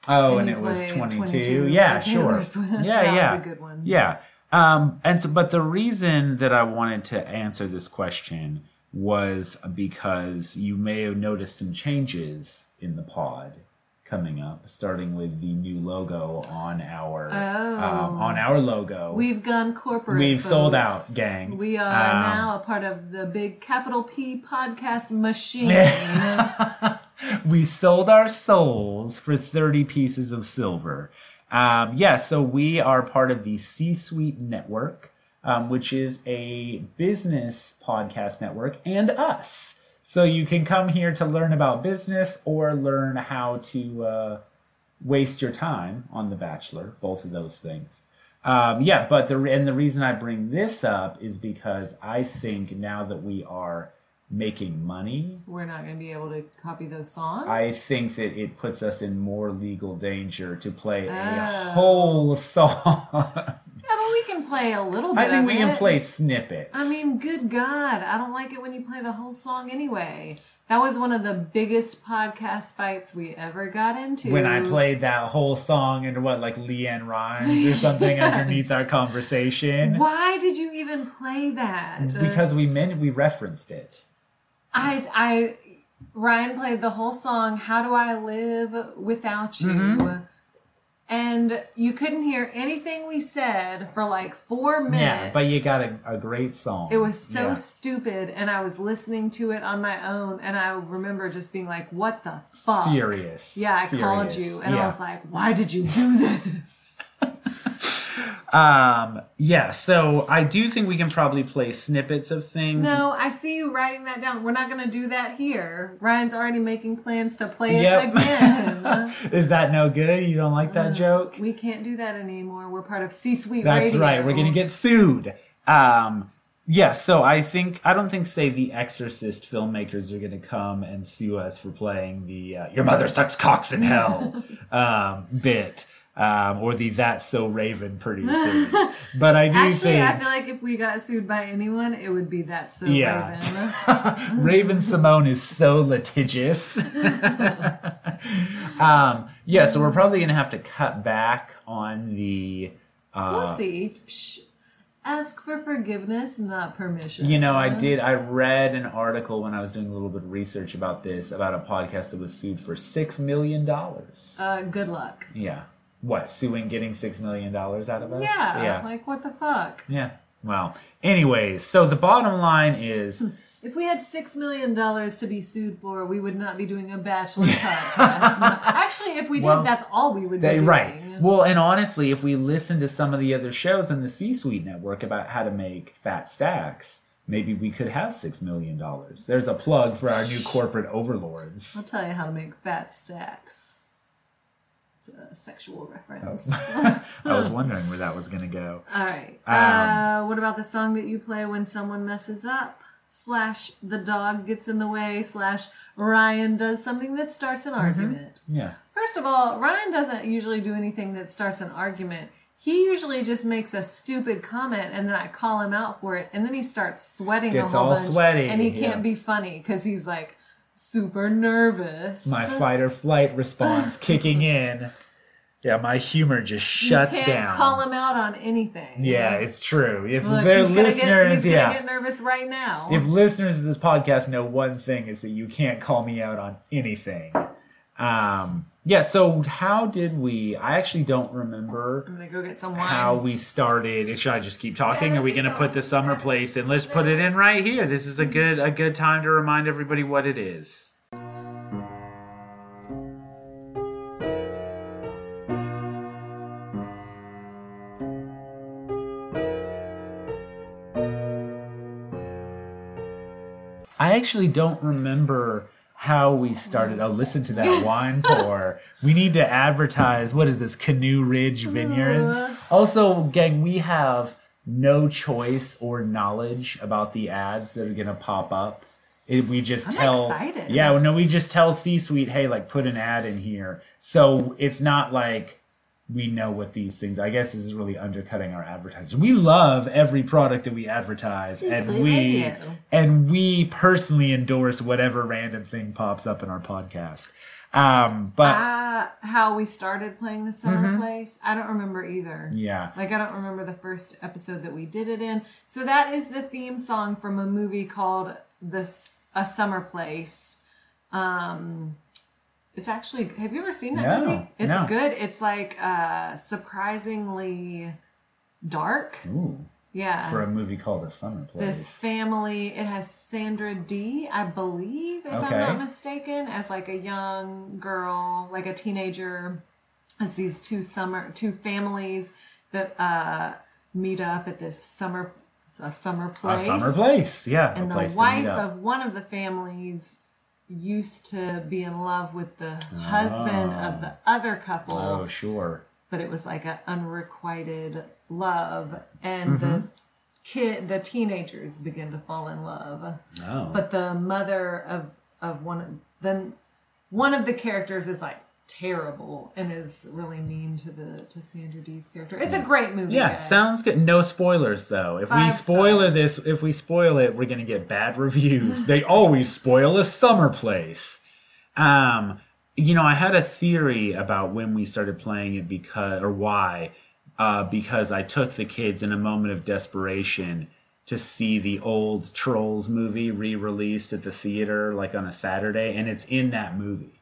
Speaker 1: Oh,
Speaker 2: And
Speaker 1: and, it was 22.
Speaker 2: 22
Speaker 1: Yeah, sure.
Speaker 2: Swift.
Speaker 1: Yeah,
Speaker 2: That was
Speaker 1: yeah.
Speaker 2: a good one.
Speaker 1: Yeah. Um, and so, but the reason that I wanted to answer this question was because you may have noticed some changes in the pod coming up, starting with the new logo on our
Speaker 2: Oh.
Speaker 1: um, on our logo.
Speaker 2: We've gone corporate.
Speaker 1: We've sold out, gang.
Speaker 2: We are
Speaker 1: Um,
Speaker 2: now a part of the big capital P podcast machine.
Speaker 1: we sold our souls for 30 pieces of silver. Um, yeah, so we are part of the C Suite Network, um, which is a business podcast network, and us. So you can come here to learn about business or learn how to uh, waste your time on The Bachelor, both of those things. Um, yeah, but the and the reason I bring this up is because I think now that we are making money
Speaker 2: We're not going to be able to copy those songs.
Speaker 1: I think that it puts us in more legal danger to play a
Speaker 2: Oh.
Speaker 1: whole song.
Speaker 2: yeah, but we can play a little bit.
Speaker 1: I think we can
Speaker 2: it.
Speaker 1: play snippets.
Speaker 2: I mean, good God, I don't like it when you play the whole song anyway. That was one of the biggest podcast fights we ever got into.
Speaker 1: when I played that whole song into what, like LeAnn Rimes or something
Speaker 2: Yes.
Speaker 1: underneath our conversation,
Speaker 2: Why did you even play that?
Speaker 1: because we meant we referenced it.
Speaker 2: I I Ryan played the whole song "How Do I Live Without You,"
Speaker 1: Mm-hmm.
Speaker 2: and you couldn't hear anything we said for like four minutes.
Speaker 1: Yeah, but you got a, a great song.
Speaker 2: It was so
Speaker 1: Yeah.
Speaker 2: stupid, and I was listening to it on my own, and I remember just being like, "What the fuck?"
Speaker 1: furious.
Speaker 2: Yeah, I called you, and I was like, "Why did you do this?"
Speaker 1: Um, yeah, so I do think we can probably play snippets of things.
Speaker 2: No, I see you writing that down. We're not going to do that here. Ryan's already making plans to play it again.
Speaker 1: Is that no good? You don't like that joke?
Speaker 2: we can't do that anymore. We're part of C-suite
Speaker 1: That's
Speaker 2: radio.
Speaker 1: right. We're gonna get sued. Um, yeah. So I think I don't think say the Exorcist filmmakers are gonna come and sue us for playing the uh, "Your mother sucks cocks in hell" um, bit. Um, or the "That's So Raven" pretty producers, but I do
Speaker 2: Actually,
Speaker 1: think
Speaker 2: I feel like if we got sued by anyone, it would be that so
Speaker 1: Yeah.
Speaker 2: Raven.
Speaker 1: Raven-Symoné is so litigious. um, yeah, so we're probably gonna have to cut back on the. Uh,
Speaker 2: we'll see. Psh, ask for forgiveness, not permission.
Speaker 1: You know, I did. I read an article when I was doing a little bit of research about this about a podcast that was sued for six million dollars.
Speaker 2: Uh, good luck.
Speaker 1: Yeah, what suing getting six million dollars out of us?
Speaker 2: Yeah,
Speaker 1: yeah,
Speaker 2: like what the fuck?
Speaker 1: yeah. Well, anyways, so the bottom line is, hmm.
Speaker 2: If we had six million dollars to be sued for, we would not be doing a bachelor podcast. Actually, if we did,
Speaker 1: Well,
Speaker 2: that's all we would be doing.
Speaker 1: right. Well, and honestly, if we listen to some of the other shows in the C-suite network about how to make fat stacks, maybe we could have six million dollars. There's a plug for our new corporate overlords.
Speaker 2: I'll tell you how to make fat stacks. A sexual reference.
Speaker 1: I was wondering where that was going to go.
Speaker 2: All right.
Speaker 1: Um,
Speaker 2: uh, what about the song that you play when someone messes up? Slash the dog gets in the way. Slash Ryan does something that starts
Speaker 1: Mm-hmm.
Speaker 2: an argument.
Speaker 1: Yeah.
Speaker 2: First of all, Ryan doesn't usually do anything that starts an argument. He usually just makes a stupid comment and then I call him out for it and then he starts sweating
Speaker 1: Gets
Speaker 2: a whole
Speaker 1: all
Speaker 2: bunch
Speaker 1: sweaty,
Speaker 2: and he can't be funny because he's like, super nervous.
Speaker 1: My fight or flight response kicking in. Yeah, my humor just
Speaker 2: you
Speaker 1: shuts
Speaker 2: can't
Speaker 1: down.
Speaker 2: call him out on anything.
Speaker 1: yeah, it's true. If
Speaker 2: Look, gonna
Speaker 1: listeners,
Speaker 2: get,
Speaker 1: yeah.
Speaker 2: get nervous right now.
Speaker 1: if listeners of this podcast know one thing is that you can't call me out on anything um yeah so how did we i actually don't remember
Speaker 2: I'm gonna go get some wine.
Speaker 1: how we started. Should i just keep talking? Are we gonna put the summer place in? Let's put it in right here. This is a mm-hmm. good a good time to remind everybody what it is. I actually don't remember how we started. Oh, listen to that wine pour. We need to advertise. What is this? Canoe Ridge Vineyards. Uh-huh. Also, gang, we have no choice or knowledge about the ads that are going to pop up. It, we just
Speaker 2: I'm
Speaker 1: tell.
Speaker 2: excited.
Speaker 1: Yeah, no, we just tell C Suite, hey, like put an ad in here. So it's not like we know what these things. I guess this is really undercutting our advertisers We love every product that we advertise, and
Speaker 2: C-Suite
Speaker 1: we and we personally endorse whatever random thing pops up in our podcast. Um, but
Speaker 2: Uh, how we started playing the summer
Speaker 1: Mm-hmm.
Speaker 2: place. I don't remember either.
Speaker 1: yeah,
Speaker 2: Like I don't remember the first episode that we did it in. So that is the theme song from a movie called "This A Summer Place." Um, it's actually. Have you ever seen that
Speaker 1: No,
Speaker 2: movie? It's
Speaker 1: no.
Speaker 2: good. It's like uh, surprisingly dark.
Speaker 1: Ooh,
Speaker 2: Yeah.
Speaker 1: for a movie called A Summer Place.
Speaker 2: this family it has Sandra Dee i believe if
Speaker 1: Okay.
Speaker 2: i'm not mistaken as like a young girl like a teenager it's these two summer two families that uh meet up at this summer a summer
Speaker 1: a
Speaker 2: place
Speaker 1: summer place, yeah,
Speaker 2: and
Speaker 1: a
Speaker 2: the wife of one of the families used to be in love with the husband of the other couple
Speaker 1: oh, sure.
Speaker 2: but it was like an unrequited love and
Speaker 1: Mm-hmm.
Speaker 2: the kid the teenagers begin to fall in love
Speaker 1: Oh,
Speaker 2: but the mother of of one then one of the characters is like terrible and is really mean to the to Sandra Dee's character. It's a great movie.
Speaker 1: yeah,
Speaker 2: guys.
Speaker 1: sounds good. No spoilers though. If we spoiler
Speaker 2: stars.
Speaker 1: this, if we spoil it, we're gonna get bad reviews. they always spoil a summer place. Um, you know, I had a theory about when we started playing it because, or why, uh, because I took the kids in a moment of desperation to see the old Trolls movie re-released at the theater, like on a Saturday, and it's in that movie.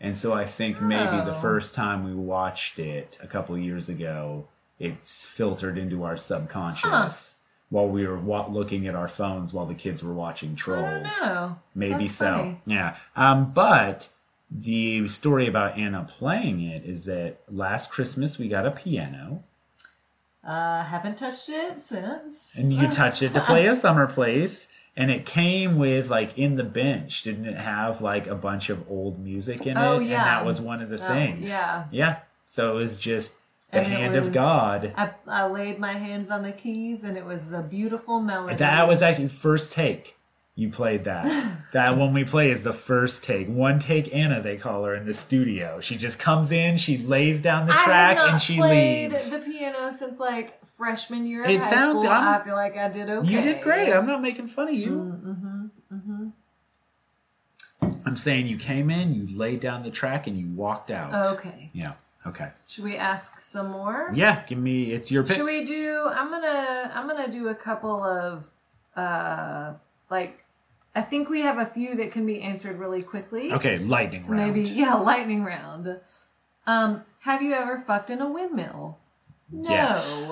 Speaker 1: And so I think maybe the
Speaker 2: Oh.
Speaker 1: first time we watched it a couple years ago, it's filtered into our subconscious while we were wa- looking at our phones while the kids were watching Trolls. Maybe
Speaker 2: That's
Speaker 1: so.
Speaker 2: funny.
Speaker 1: Yeah. Um, but the story about Anna playing it is that last Christmas we got a piano
Speaker 2: Uh, haven't touched it since.
Speaker 1: and you touch it to play a summer place. And it came with like in the bench, didn't it have like a bunch of old music in
Speaker 2: Oh,
Speaker 1: it?
Speaker 2: yeah.
Speaker 1: And that was one of the
Speaker 2: Oh,
Speaker 1: things.
Speaker 2: yeah.
Speaker 1: Yeah. So it was just the
Speaker 2: And
Speaker 1: hand
Speaker 2: was-
Speaker 1: of God.
Speaker 2: I, I laid my hands on the keys and it was a beautiful melody.
Speaker 1: That was actually first take. You played that. that one we play is the first take. One take Anna, they call her in the studio. She just comes in, she lays down the track, and she
Speaker 2: played
Speaker 1: leaves.
Speaker 2: the piano since like freshman year of
Speaker 1: It
Speaker 2: high
Speaker 1: sounds-
Speaker 2: school.
Speaker 1: I'm-
Speaker 2: I feel like I did okay.
Speaker 1: You did great. I'm not making fun of you.
Speaker 2: Mm-hmm, mm-hmm.
Speaker 1: I'm saying you came in, you laid down the track, and you walked out.
Speaker 2: Okay.
Speaker 1: Yeah. Okay.
Speaker 2: Should we ask some more?
Speaker 1: Yeah. Give me. It's your pick.
Speaker 2: Should we do? I'm gonna I'm gonna do a couple of uh like I think we have a few that can be answered really quickly.
Speaker 1: Okay. Lightning
Speaker 2: So
Speaker 1: round.
Speaker 2: maybe yeah, lightning round. Um, have you ever fucked in a windmill? No.
Speaker 1: Yes.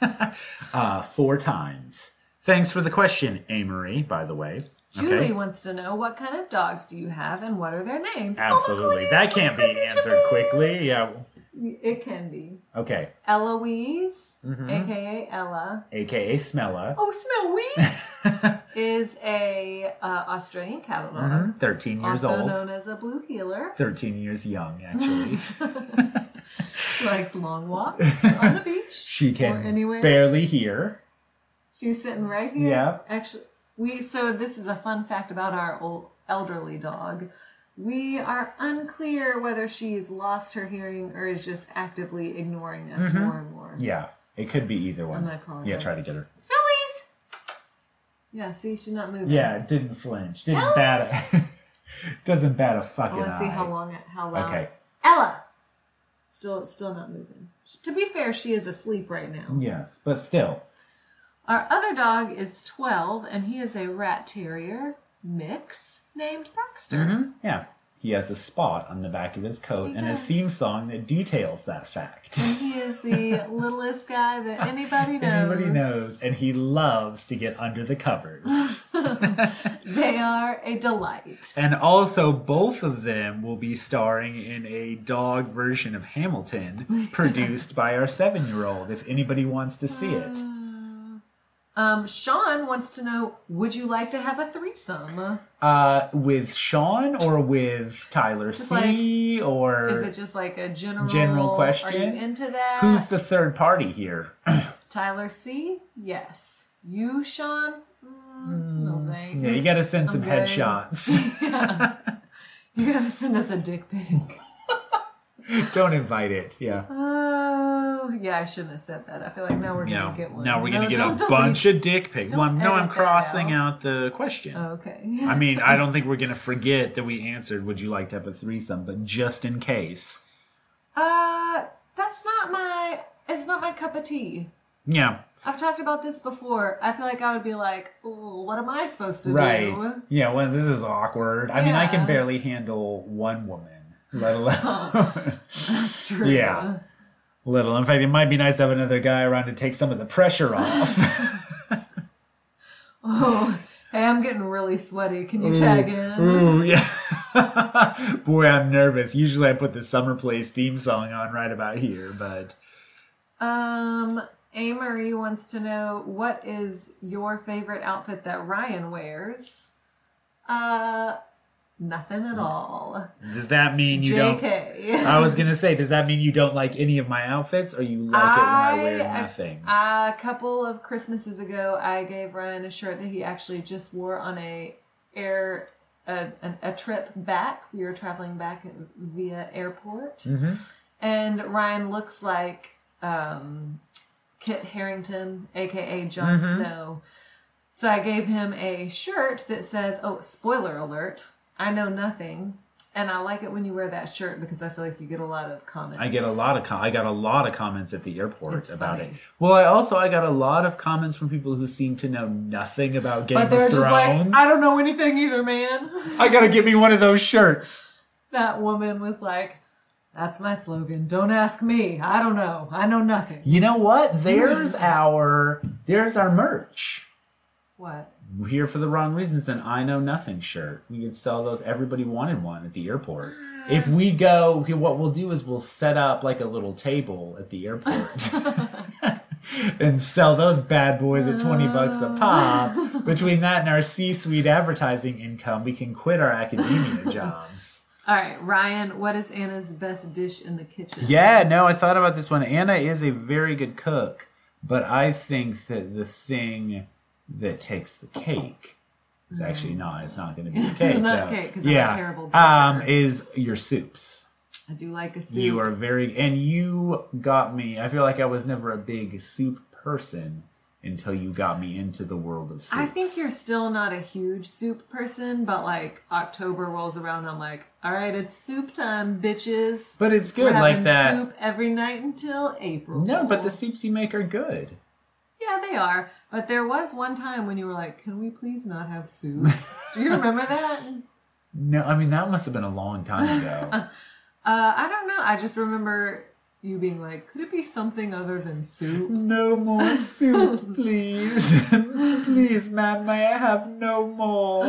Speaker 1: uh, four times. Thanks for the question, Amory. By the way.
Speaker 2: Julie
Speaker 1: Okay.
Speaker 2: wants to know what kind of dogs do you have and what are their names? Oh
Speaker 1: Absolutely.
Speaker 2: goodness,
Speaker 1: that can't be
Speaker 2: what is it,
Speaker 1: answered quickly. Yeah.
Speaker 2: It can be.
Speaker 1: Okay.
Speaker 2: Eloise,
Speaker 1: Mhm.
Speaker 2: aka Ella.
Speaker 1: AKA Smella.
Speaker 2: Oh, smell weed is a uh, Australian cattle dog,
Speaker 1: Mhm. 13 years
Speaker 2: also
Speaker 1: old.
Speaker 2: known as a blue heeler.
Speaker 1: 13 years young, actually.
Speaker 2: She likes long walks on the beach.
Speaker 1: she can
Speaker 2: anywhere.
Speaker 1: barely hear.
Speaker 2: She's sitting right here.
Speaker 1: Yeah.
Speaker 2: Actually, we so this is a fun fact about our old elderly dog. We are unclear whether she's lost her hearing or is just actively ignoring us
Speaker 1: Mhm.
Speaker 2: more and more.
Speaker 1: Yeah, it could be either one.
Speaker 2: I'm not calling
Speaker 1: yeah,
Speaker 2: her.
Speaker 1: try to get her.
Speaker 2: Smellies! Yeah, see, she's not moving.
Speaker 1: Yeah, it didn't flinch. Didn't bat a, doesn't bat a fucking I
Speaker 2: want to see how long it, how long.
Speaker 1: Okay.
Speaker 2: Ella! Still, still not moving. To be fair, she is asleep right now.
Speaker 1: Yes, but still.
Speaker 2: Our other dog is 12, and he is a rat terrier mix named Baxter. Mm-hmm.
Speaker 1: Yeah. He has a spot on the back of his coat
Speaker 2: He
Speaker 1: and a theme song that details that fact.
Speaker 2: And he is the littlest guy that anybody knows.
Speaker 1: Anybody knows, and he loves to get under the covers.
Speaker 2: They are a delight.
Speaker 1: and also, both of them will be starring in a dog version of Hamilton produced by our seven year old, if anybody wants to see it.
Speaker 2: Um, Sean wants to know Would you like to have a threesome?
Speaker 1: Uh, with Sean or with Tyler
Speaker 2: Just
Speaker 1: C? or
Speaker 2: Is it just like a general,
Speaker 1: General
Speaker 2: Are
Speaker 1: question?
Speaker 2: you into that?
Speaker 1: who's the third party here?
Speaker 2: Tyler C? Yes. You, Sean? Mm, no thanks.
Speaker 1: Yeah, you got to send some
Speaker 2: I'm good.
Speaker 1: headshots.
Speaker 2: You gotta send us a dick pic.
Speaker 1: Don't invite it. Yeah.
Speaker 2: Oh, yeah, I shouldn't have said that. I feel like now we're
Speaker 1: Yeah.
Speaker 2: gonna get one.
Speaker 1: Now we're gonna
Speaker 2: No,
Speaker 1: get a
Speaker 2: delete-
Speaker 1: bunch of dick pics. Well, no, I'm crossing
Speaker 2: out.
Speaker 1: out the question.
Speaker 2: Okay.
Speaker 1: I mean, I don't think we're gonna forget that we answered. Would you like to have a threesome? But just in case,
Speaker 2: Uh, that's not my. It's not my cup of tea.
Speaker 1: yeah,
Speaker 2: I've talked about this before. I feel like I would be like, "Ooh, what am I supposed to
Speaker 1: right.
Speaker 2: do?"
Speaker 1: Yeah, well, this is awkward. I mean, I can barely handle one woman, let alone,
Speaker 2: That's true.
Speaker 1: Yeah. let alone. In fact, it might be nice to have another guy around to take some of the pressure off.
Speaker 2: Oh, hey, I'm getting really sweaty. Can you tag in?
Speaker 1: Ooh, yeah. Boy, I'm nervous. Usually, I put the Summer Place theme song on right about here, but
Speaker 2: Um, Amory wants to know what is your favorite outfit that Ryan wears? Uh, nothing at all.
Speaker 1: does that mean you don't?
Speaker 2: JK.
Speaker 1: I was gonna say, does that mean you don't like any of my outfits, or you like it when I wear
Speaker 2: I-
Speaker 1: nothing?
Speaker 2: A couple of Christmases ago, I gave Ryan a shirt that he actually just wore on a air a, a, a trip back. We were traveling back via airport,
Speaker 1: Mm-hmm.
Speaker 2: and Ryan looks like um, Kit Harington, aka Jon
Speaker 1: Mm-hmm.
Speaker 2: Snow. So I gave him a shirt that says, "Oh, spoiler alert! I know nothing." And I like it when you wear that shirt because I feel like you get a lot of comments.
Speaker 1: I get a lot of com- I got a lot of comments at the airport
Speaker 2: It's
Speaker 1: about
Speaker 2: funny.
Speaker 1: it. Well, I also I got a lot of comments from people who seem to know nothing about Game
Speaker 2: But they're
Speaker 1: of
Speaker 2: just
Speaker 1: Thrones.
Speaker 2: like, I don't know anything either, man.
Speaker 1: I gotta get me one of those shirts.
Speaker 2: that woman was like, that's my slogan. Don't ask me. I don't know. I know nothing.
Speaker 1: You know what? There's our there's our merch.
Speaker 2: What?
Speaker 1: We're here for the wrong reasons. An I know nothing shirt. We could sell those. Everybody wanted one at the airport. If we go, what we'll do is we'll set up like a little table at the airport and sell those bad boys at 20 bucks a ah. pop. Between that and our C suite advertising income, we can quit our academia jobs.
Speaker 2: All right, Ryan, what is Anna's best dish in the kitchen?
Speaker 1: Yeah, no, I thought about this one. Anna is a very good cook, but I think that the thing that takes the cake is actually not. It's not going to be the cake.
Speaker 2: not
Speaker 1: though.
Speaker 2: cake, 'cause I'm a
Speaker 1: yeah,
Speaker 2: terrible
Speaker 1: um, is your soups.
Speaker 2: I do like a soup.
Speaker 1: You are very, and you got me. I feel like I was never a big soup person until you got me into the world of soups.
Speaker 2: I think you're still not a huge soup person, but like October rolls around, I'm like, all right, it's soup time, bitches.
Speaker 1: but it's
Speaker 2: We're
Speaker 1: good like
Speaker 2: having
Speaker 1: that.
Speaker 2: Soup every night until April.
Speaker 1: No, but the soups you make are good.
Speaker 2: Yeah, they are. But there was one time when you were like, "Can we please not have soup?" Do you remember that?
Speaker 1: No, I mean that must have been a long time ago.
Speaker 2: Uh, I don't know. I just remember you being like, "Could it be something other than soup?"
Speaker 1: No more soup, please. please, ma'am, may I have no more?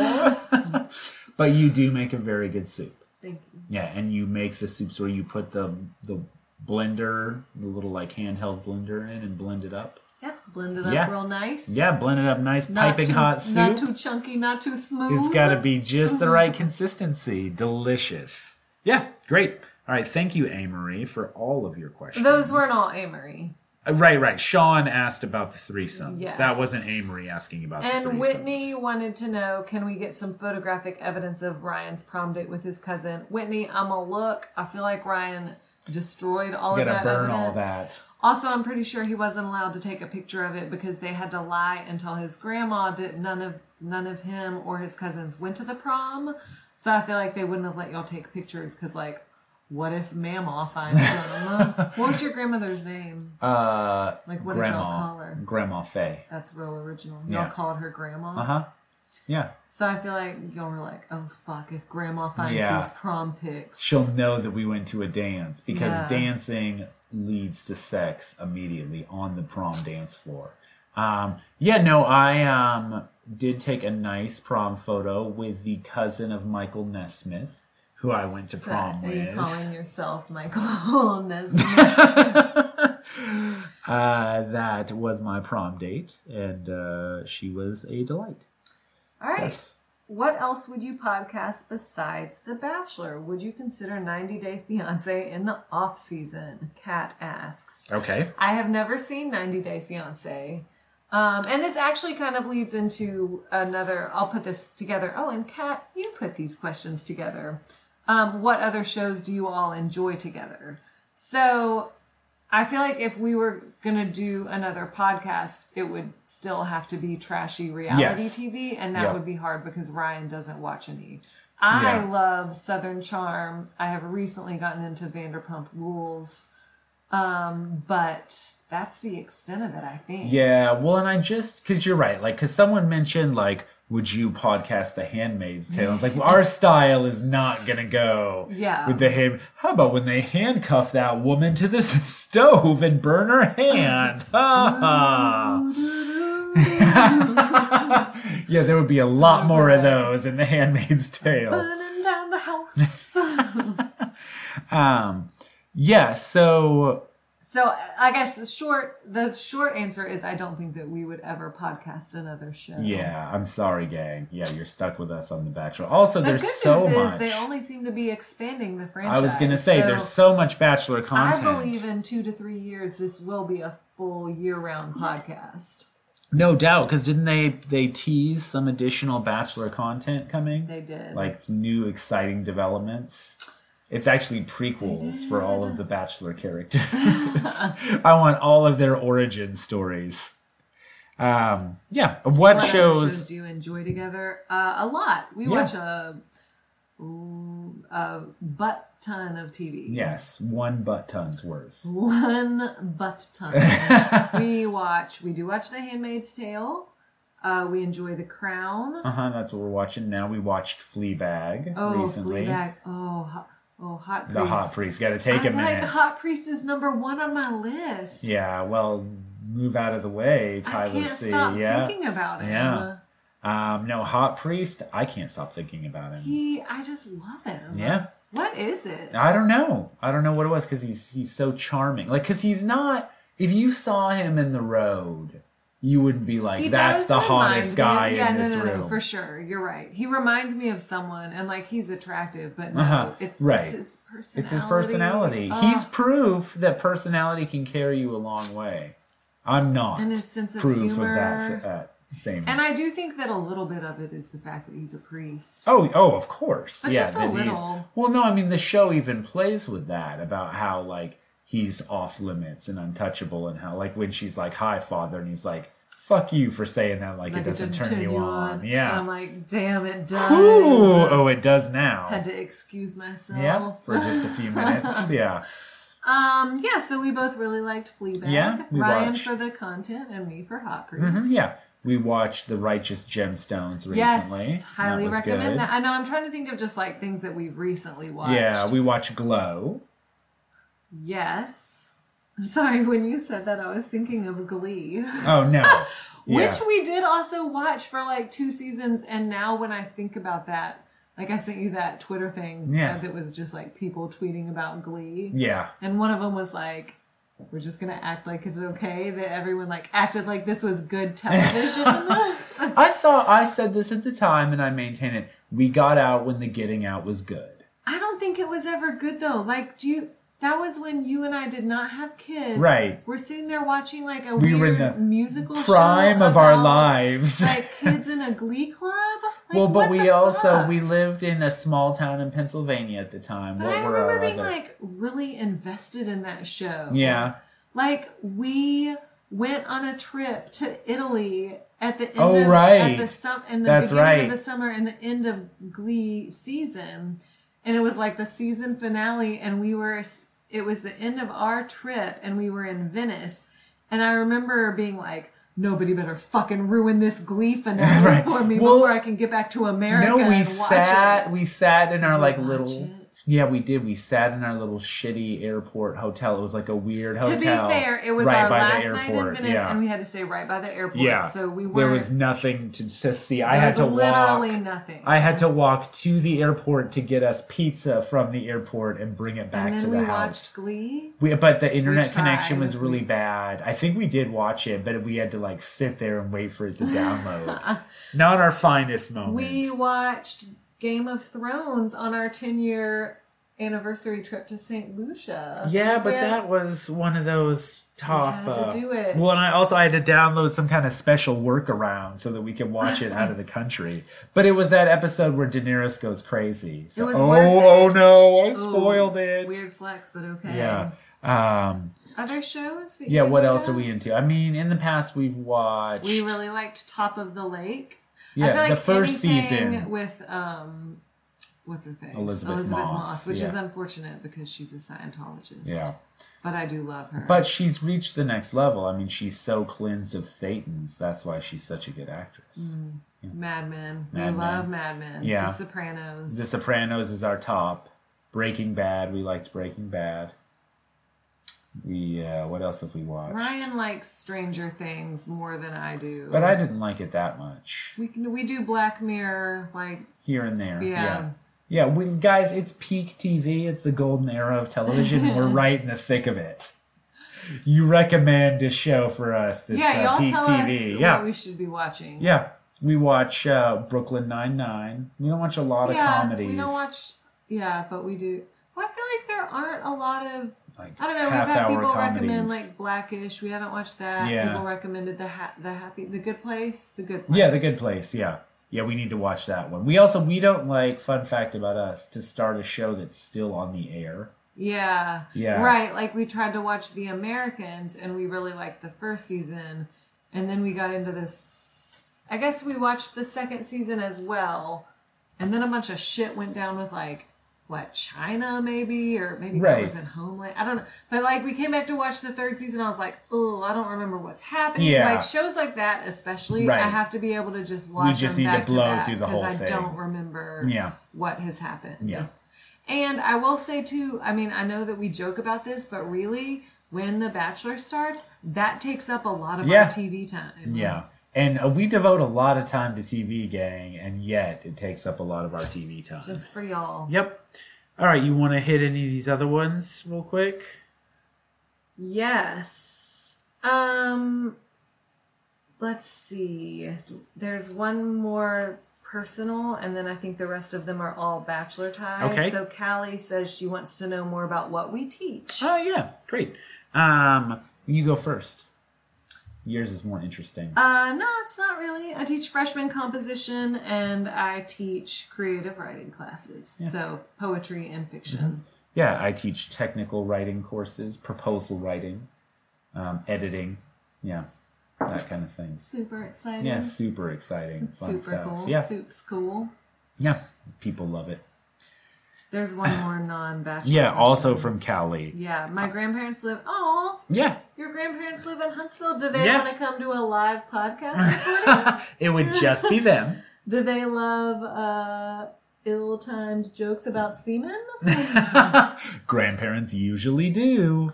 Speaker 1: but you do make a very good soup.
Speaker 2: Thank you.
Speaker 1: Yeah, and you make the soups where you put the the blender, the little like handheld blender in and blend it up.
Speaker 2: Yeah, blend it up
Speaker 1: Yeah.
Speaker 2: real nice.
Speaker 1: Yeah, blend it up nice,
Speaker 2: Not
Speaker 1: piping
Speaker 2: too,
Speaker 1: hot soup.
Speaker 2: Not too chunky, not too smooth.
Speaker 1: It's got to be just the right consistency. Delicious. Yeah, great. All right, thank you, Amory, for all of your questions.
Speaker 2: Those weren't all Amory.
Speaker 1: Uh, Right, right. Sean asked about the threesomes.
Speaker 2: Yes.
Speaker 1: That wasn't Amory asking about the threesomes.
Speaker 2: And Whitney wanted to know, can we get some photographic evidence of Ryan's prom date with his cousin? Whitney, I'm gonna look. I feel like Ryan destroyed all of that
Speaker 1: burn all that.
Speaker 2: Also, I'm pretty sure he wasn't allowed to take a picture of it because they had to lie and tell his grandma that none of none of him or his cousins went to the prom. So I feel like they wouldn't have let y'all take pictures because, like, what if Mama finds them? what was your grandmother's name?
Speaker 1: Uh,
Speaker 2: Like, what did y'all call her?
Speaker 1: Grandma Faye.
Speaker 2: That's real original. Y'all
Speaker 1: Yeah.
Speaker 2: called her Grandma.
Speaker 1: Uh huh. Yeah.
Speaker 2: So I feel like y'all were like, oh fuck, if Grandma finds
Speaker 1: Yeah.
Speaker 2: these prom pics,
Speaker 1: She'll know that we went to a dance because
Speaker 2: Yeah.
Speaker 1: dancing leads to sex immediately on the prom dance floor. Um, yeah, no, I um, did take a nice prom photo with the cousin of Michael Nesmith, who I went to prom
Speaker 2: Are you
Speaker 1: with.
Speaker 2: calling yourself Michael Nesmith?
Speaker 1: uh, that was my prom date, and uh, she was a delight.
Speaker 2: All right.
Speaker 1: Yes.
Speaker 2: What else would you podcast besides The Bachelor? Would you consider 90 Day Fiance in the off season? Kat asks.
Speaker 1: Okay.
Speaker 2: I have never seen 90 Day Fiance. Um, and this actually kind of leads into another. I'll put this together. Oh, and Kat, you put these questions together. Um, what other shows do you all enjoy together? So I feel like if we were going to do another podcast, it would still have to be trashy reality
Speaker 1: Yes.
Speaker 2: TV. And that
Speaker 1: Yeah.
Speaker 2: would be hard because Ryan doesn't watch any. I
Speaker 1: Yeah.
Speaker 2: love Southern Charm. I have recently gotten into Vanderpump Rules. Um, but that's the extent of it, I think.
Speaker 1: Yeah, well, and I just because you're right, like because someone mentioned like, would you podcast The Handmaid's Tale? It's like well, our style is not gonna go
Speaker 2: Yeah.
Speaker 1: with the hand. How about when they handcuff that woman to the stove and burn her hand? Ha ha. yeah, there would be a lot more of those in The Handmaid's Tale.
Speaker 2: Burning down the house.
Speaker 1: Um, yeah, so
Speaker 2: so I guess the short the short answer is I don't think that we would ever podcast another show.
Speaker 1: yeah, I'm sorry, gang. Yeah, you're stuck with us on The Bachelor. Also,
Speaker 2: The
Speaker 1: there's
Speaker 2: good
Speaker 1: so
Speaker 2: news
Speaker 1: much.
Speaker 2: is they only seem to be expanding the franchise.
Speaker 1: I was gonna say
Speaker 2: So
Speaker 1: there's so much Bachelor content.
Speaker 2: I believe in two to three years this will be a full year round podcast.
Speaker 1: no doubt, because didn't they they tease some additional Bachelor content coming?
Speaker 2: They did.
Speaker 1: like new exciting developments. It's actually prequels for all of the Bachelor characters. I want all of their origin stories. Um, yeah, what,
Speaker 2: What other
Speaker 1: shows?
Speaker 2: do you enjoy together? Uh, a lot. We
Speaker 1: Yeah.
Speaker 2: watch a, a butt ton of TV.
Speaker 1: Yes, one butt tons worth.
Speaker 2: One butt ton. we watch. We do watch The Handmaid's Tale. Uh, we enjoy The Crown.
Speaker 1: Uh huh. That's what we're watching now. We watched Fleabag
Speaker 2: oh,
Speaker 1: recently.
Speaker 2: Fleabag. Oh, oh, hot priest.
Speaker 1: The hot priest. Got to take
Speaker 2: I
Speaker 1: a
Speaker 2: like
Speaker 1: minute.
Speaker 2: Hot Priest is number one on my list.
Speaker 1: Yeah. Well, move out of the way,
Speaker 2: I
Speaker 1: Tyler
Speaker 2: can't
Speaker 1: C.
Speaker 2: stop
Speaker 1: yeah.
Speaker 2: thinking about him.
Speaker 1: Yeah. Um, no, hot priest. I can't stop thinking about him.
Speaker 2: He, I just love him.
Speaker 1: Yeah.
Speaker 2: What is it?
Speaker 1: I don't know. I don't know what it was because he's he's so charming. Like because he's not. If you saw him in the road, you wouldn't be like,
Speaker 2: He
Speaker 1: "That's the hottest guy
Speaker 2: yeah,
Speaker 1: in
Speaker 2: no,
Speaker 1: this
Speaker 2: no,
Speaker 1: room."
Speaker 2: No, for sure. You're right. He reminds me of someone, and like he's attractive, but no,
Speaker 1: Uh-huh,
Speaker 2: it's,
Speaker 1: right.
Speaker 2: it's his personality.
Speaker 1: It's his personality.
Speaker 2: Oh,
Speaker 1: He's proof that personality can carry you a long way. I'm not
Speaker 2: And his sense of
Speaker 1: proof
Speaker 2: humor.
Speaker 1: of that uh, same.
Speaker 2: and I do think that a little bit of it is the fact that he's a priest.
Speaker 1: Oh, oh, of course.
Speaker 2: But
Speaker 1: yeah,
Speaker 2: just a little.
Speaker 1: Well, no, I mean the show even plays with that about how like he's off limits and untouchable, and how like when she's like, "Hi, father," and he's like, "Fuck you for saying that," like,
Speaker 2: Like
Speaker 1: it doesn't turn you on. Yeah.
Speaker 2: And I'm like, damn, it does.
Speaker 1: Ooh, oh, it does now.
Speaker 2: Had to excuse myself.
Speaker 1: Yeah, for just a few minutes. Yeah.
Speaker 2: Um, yeah, so we both really liked Fleabag.
Speaker 1: Yeah, we
Speaker 2: Ryan
Speaker 1: watched-
Speaker 2: for the content and me for Hot Priest.
Speaker 1: Mhm, yeah. We watched The Righteous Gemstones recently.
Speaker 2: Yes, highly
Speaker 1: That
Speaker 2: recommend
Speaker 1: good.
Speaker 2: that. I know I'm trying to think of just like things that we've recently watched.
Speaker 1: Yeah, we watched Glow.
Speaker 2: Yes. Sorry, when you said that, I was thinking of Glee,
Speaker 1: Oh no.
Speaker 2: which
Speaker 1: yeah.
Speaker 2: we did also watch for like two seasons. And now, when I think about that, like I sent you that Twitter thing
Speaker 1: Yeah.
Speaker 2: uh, that was just like people tweeting about Glee,
Speaker 1: Yeah.
Speaker 2: and one of them was like, "We're just gonna act like it's okay that everyone like acted like this was good television."
Speaker 1: I thought I said this at the time and I maintain it. We got out when the getting out was good.
Speaker 2: I don't think it was ever good though. Like, do you? That was when you and I did not have kids.
Speaker 1: Right.
Speaker 2: We're sitting there watching like a
Speaker 1: We were in
Speaker 2: weird
Speaker 1: the
Speaker 2: musical
Speaker 1: Prime
Speaker 2: show
Speaker 1: of our lives.
Speaker 2: Like kids in a glee club. Like,
Speaker 1: well, but we also
Speaker 2: fuck?
Speaker 1: we lived in a small town in Pennsylvania at the time.
Speaker 2: But
Speaker 1: what
Speaker 2: I
Speaker 1: were
Speaker 2: remember being
Speaker 1: other-
Speaker 2: like really invested in that show.
Speaker 1: Yeah.
Speaker 2: Like we went on a trip to Italy at the end
Speaker 1: Oh,
Speaker 2: of
Speaker 1: right.
Speaker 2: at the sum in the
Speaker 1: That's
Speaker 2: beginning
Speaker 1: right.
Speaker 2: of the summer and the end of Glee season. And it was like the season finale and we were it was the end of our trip and we were in Venice. And I remember being like Nobody better fucking ruin this Glee finale
Speaker 1: Right.
Speaker 2: for me
Speaker 1: Well,
Speaker 2: before I can get back to America.
Speaker 1: no, we sat.
Speaker 2: it.
Speaker 1: We sat in our like little. Yeah, we did. We sat in our little shitty airport hotel. It was like a weird hotel.
Speaker 2: To be fair, it was
Speaker 1: right
Speaker 2: our last night in. Venice,
Speaker 1: yeah.
Speaker 2: and we had to stay right by the airport.
Speaker 1: yeah.
Speaker 2: so we were.
Speaker 1: There was nothing to, to see. I
Speaker 2: there
Speaker 1: had to
Speaker 2: literally
Speaker 1: walk.
Speaker 2: nothing.
Speaker 1: I had to walk to the airport to get us pizza from the airport and bring it back
Speaker 2: and then
Speaker 1: to
Speaker 2: we
Speaker 1: the house.
Speaker 2: watched Glee.
Speaker 1: We, but the internet connection was really bad. I think we did watch it, but we had to like sit there and wait for it to download. Not our finest moment.
Speaker 2: We watched Game of Thrones on our 10 year anniversary trip to St. Lucia.
Speaker 1: yeah, but
Speaker 2: had-
Speaker 1: that was one of those top.
Speaker 2: had to
Speaker 1: uh,
Speaker 2: do it.
Speaker 1: Well, and I also I had to download some kind of special workaround so that we could watch it out of the country. But it was that episode where Daenerys goes crazy. So,
Speaker 2: was
Speaker 1: oh,
Speaker 2: it.
Speaker 1: oh no, I
Speaker 2: Ooh,
Speaker 1: spoiled it.
Speaker 2: Weird flex, but okay.
Speaker 1: Yeah. Um,
Speaker 2: Other shows?
Speaker 1: Yeah. What else are we into? I mean, in the past we've watched.
Speaker 2: We really liked Top of the Lake.
Speaker 1: Yeah,
Speaker 2: like
Speaker 1: the first season.
Speaker 2: with um, what's her face,
Speaker 1: Elisabeth Moss,
Speaker 2: which is unfortunate because she's a Scientologist.
Speaker 1: Yeah.
Speaker 2: but I do love her.
Speaker 1: But she's reached the next level. I mean, she's so cleansed of Thetans. That's why she's such a good actress.
Speaker 2: Mad Men, we
Speaker 1: Mad Men.
Speaker 2: love Mad Men.
Speaker 1: Yeah.
Speaker 2: The Sopranos.
Speaker 1: The Sopranos is our top. Breaking Bad, we liked Breaking Bad. We uh, what else have we watched?
Speaker 2: Ryan likes Stranger Things more than I do.
Speaker 1: But I didn't like it that much.
Speaker 2: we can, we do Black Mirror like
Speaker 1: Here and there.
Speaker 2: Yeah.
Speaker 1: Yeah. Yeah, we guys, it's peak TV. It's the golden era of television. and We're right in the thick of it. You recommend a show for us that's
Speaker 2: yeah,
Speaker 1: uh,
Speaker 2: y'all
Speaker 1: peak
Speaker 2: tell
Speaker 1: TV.
Speaker 2: us
Speaker 1: yeah.
Speaker 2: what we should be watching.
Speaker 1: Yeah, we watch uh, Brooklyn Nine Nine. We don't watch a lot of
Speaker 2: Yeah,
Speaker 1: comedies.
Speaker 2: we don't watch. Yeah, but we do. Well, I feel like there aren't a lot of.
Speaker 1: Like
Speaker 2: I don't know. We've had people
Speaker 1: comedies.
Speaker 2: recommend like Blackish. We haven't watched that.
Speaker 1: Yeah.
Speaker 2: People recommended the ha- the happy the Good Place. The Good Place.
Speaker 1: Yeah, The Good Place. Yeah, yeah, we need to watch that one. We also we don't like. Fun fact about us: to start a show that's still on the air.
Speaker 2: Yeah.
Speaker 1: Yeah.
Speaker 2: Right. Like we tried to watch The Americans and we really liked the first season. And then we got into this. I guess we watched the second season as well. And then a bunch of shit went down with like, what, China maybe? Or maybe that
Speaker 1: Right.
Speaker 2: was in Homeland. I don't know. But like we came back to watch the third season. I was like, oh, I don't remember what's happening.
Speaker 1: Yeah.
Speaker 2: Like shows like that, especially,
Speaker 1: Right.
Speaker 2: I have to be able to just watch
Speaker 1: just
Speaker 2: them
Speaker 1: need to blow
Speaker 2: back
Speaker 1: through the
Speaker 2: because
Speaker 1: whole
Speaker 2: I
Speaker 1: thing.
Speaker 2: don't remember
Speaker 1: Yeah,
Speaker 2: what has happened.
Speaker 1: Yeah.
Speaker 2: And I will say too, I mean, I know that we joke about this, but really, when The Bachelor starts, that takes up a lot of
Speaker 1: Yeah.
Speaker 2: our TV time.
Speaker 1: yeah. And uh, we devote a lot of time to TV, gang, and yet it takes up a lot of our TV time.
Speaker 2: Just for y'all.
Speaker 1: Yep. All right, you want to hit any of these other ones real quick?
Speaker 2: Yes. Um let's see. There's one more personal and then I think the rest of them are all bachelor tied.
Speaker 1: Okay.
Speaker 2: So Callie says she wants to know more about what we teach.
Speaker 1: Oh yeah, great. Um, you go first. Yours is more interesting.
Speaker 2: Uh, no, it's not really. I teach freshman composition and I teach creative writing classes. So poetry and fiction.
Speaker 1: Yeah, I teach technical writing courses, proposal writing, um, editing. Yeah, that kind of thing.
Speaker 2: Super exciting.
Speaker 1: Yeah, super exciting, fun
Speaker 2: Super
Speaker 1: stuff.
Speaker 2: cool.
Speaker 1: Yeah,
Speaker 2: Soup's cool.
Speaker 1: yeah, people love it.
Speaker 2: There's one more non-bachelor.
Speaker 1: Yeah, also from Callie.
Speaker 2: Yeah, my grandparents live. Oh,
Speaker 1: Yeah,
Speaker 2: your grandparents live in Huntsville. Do they
Speaker 1: Yeah.
Speaker 2: want to come to a live podcast recording?
Speaker 1: it would just be them.
Speaker 2: Do they love uh, ill-timed jokes about semen?
Speaker 1: Grandparents usually do.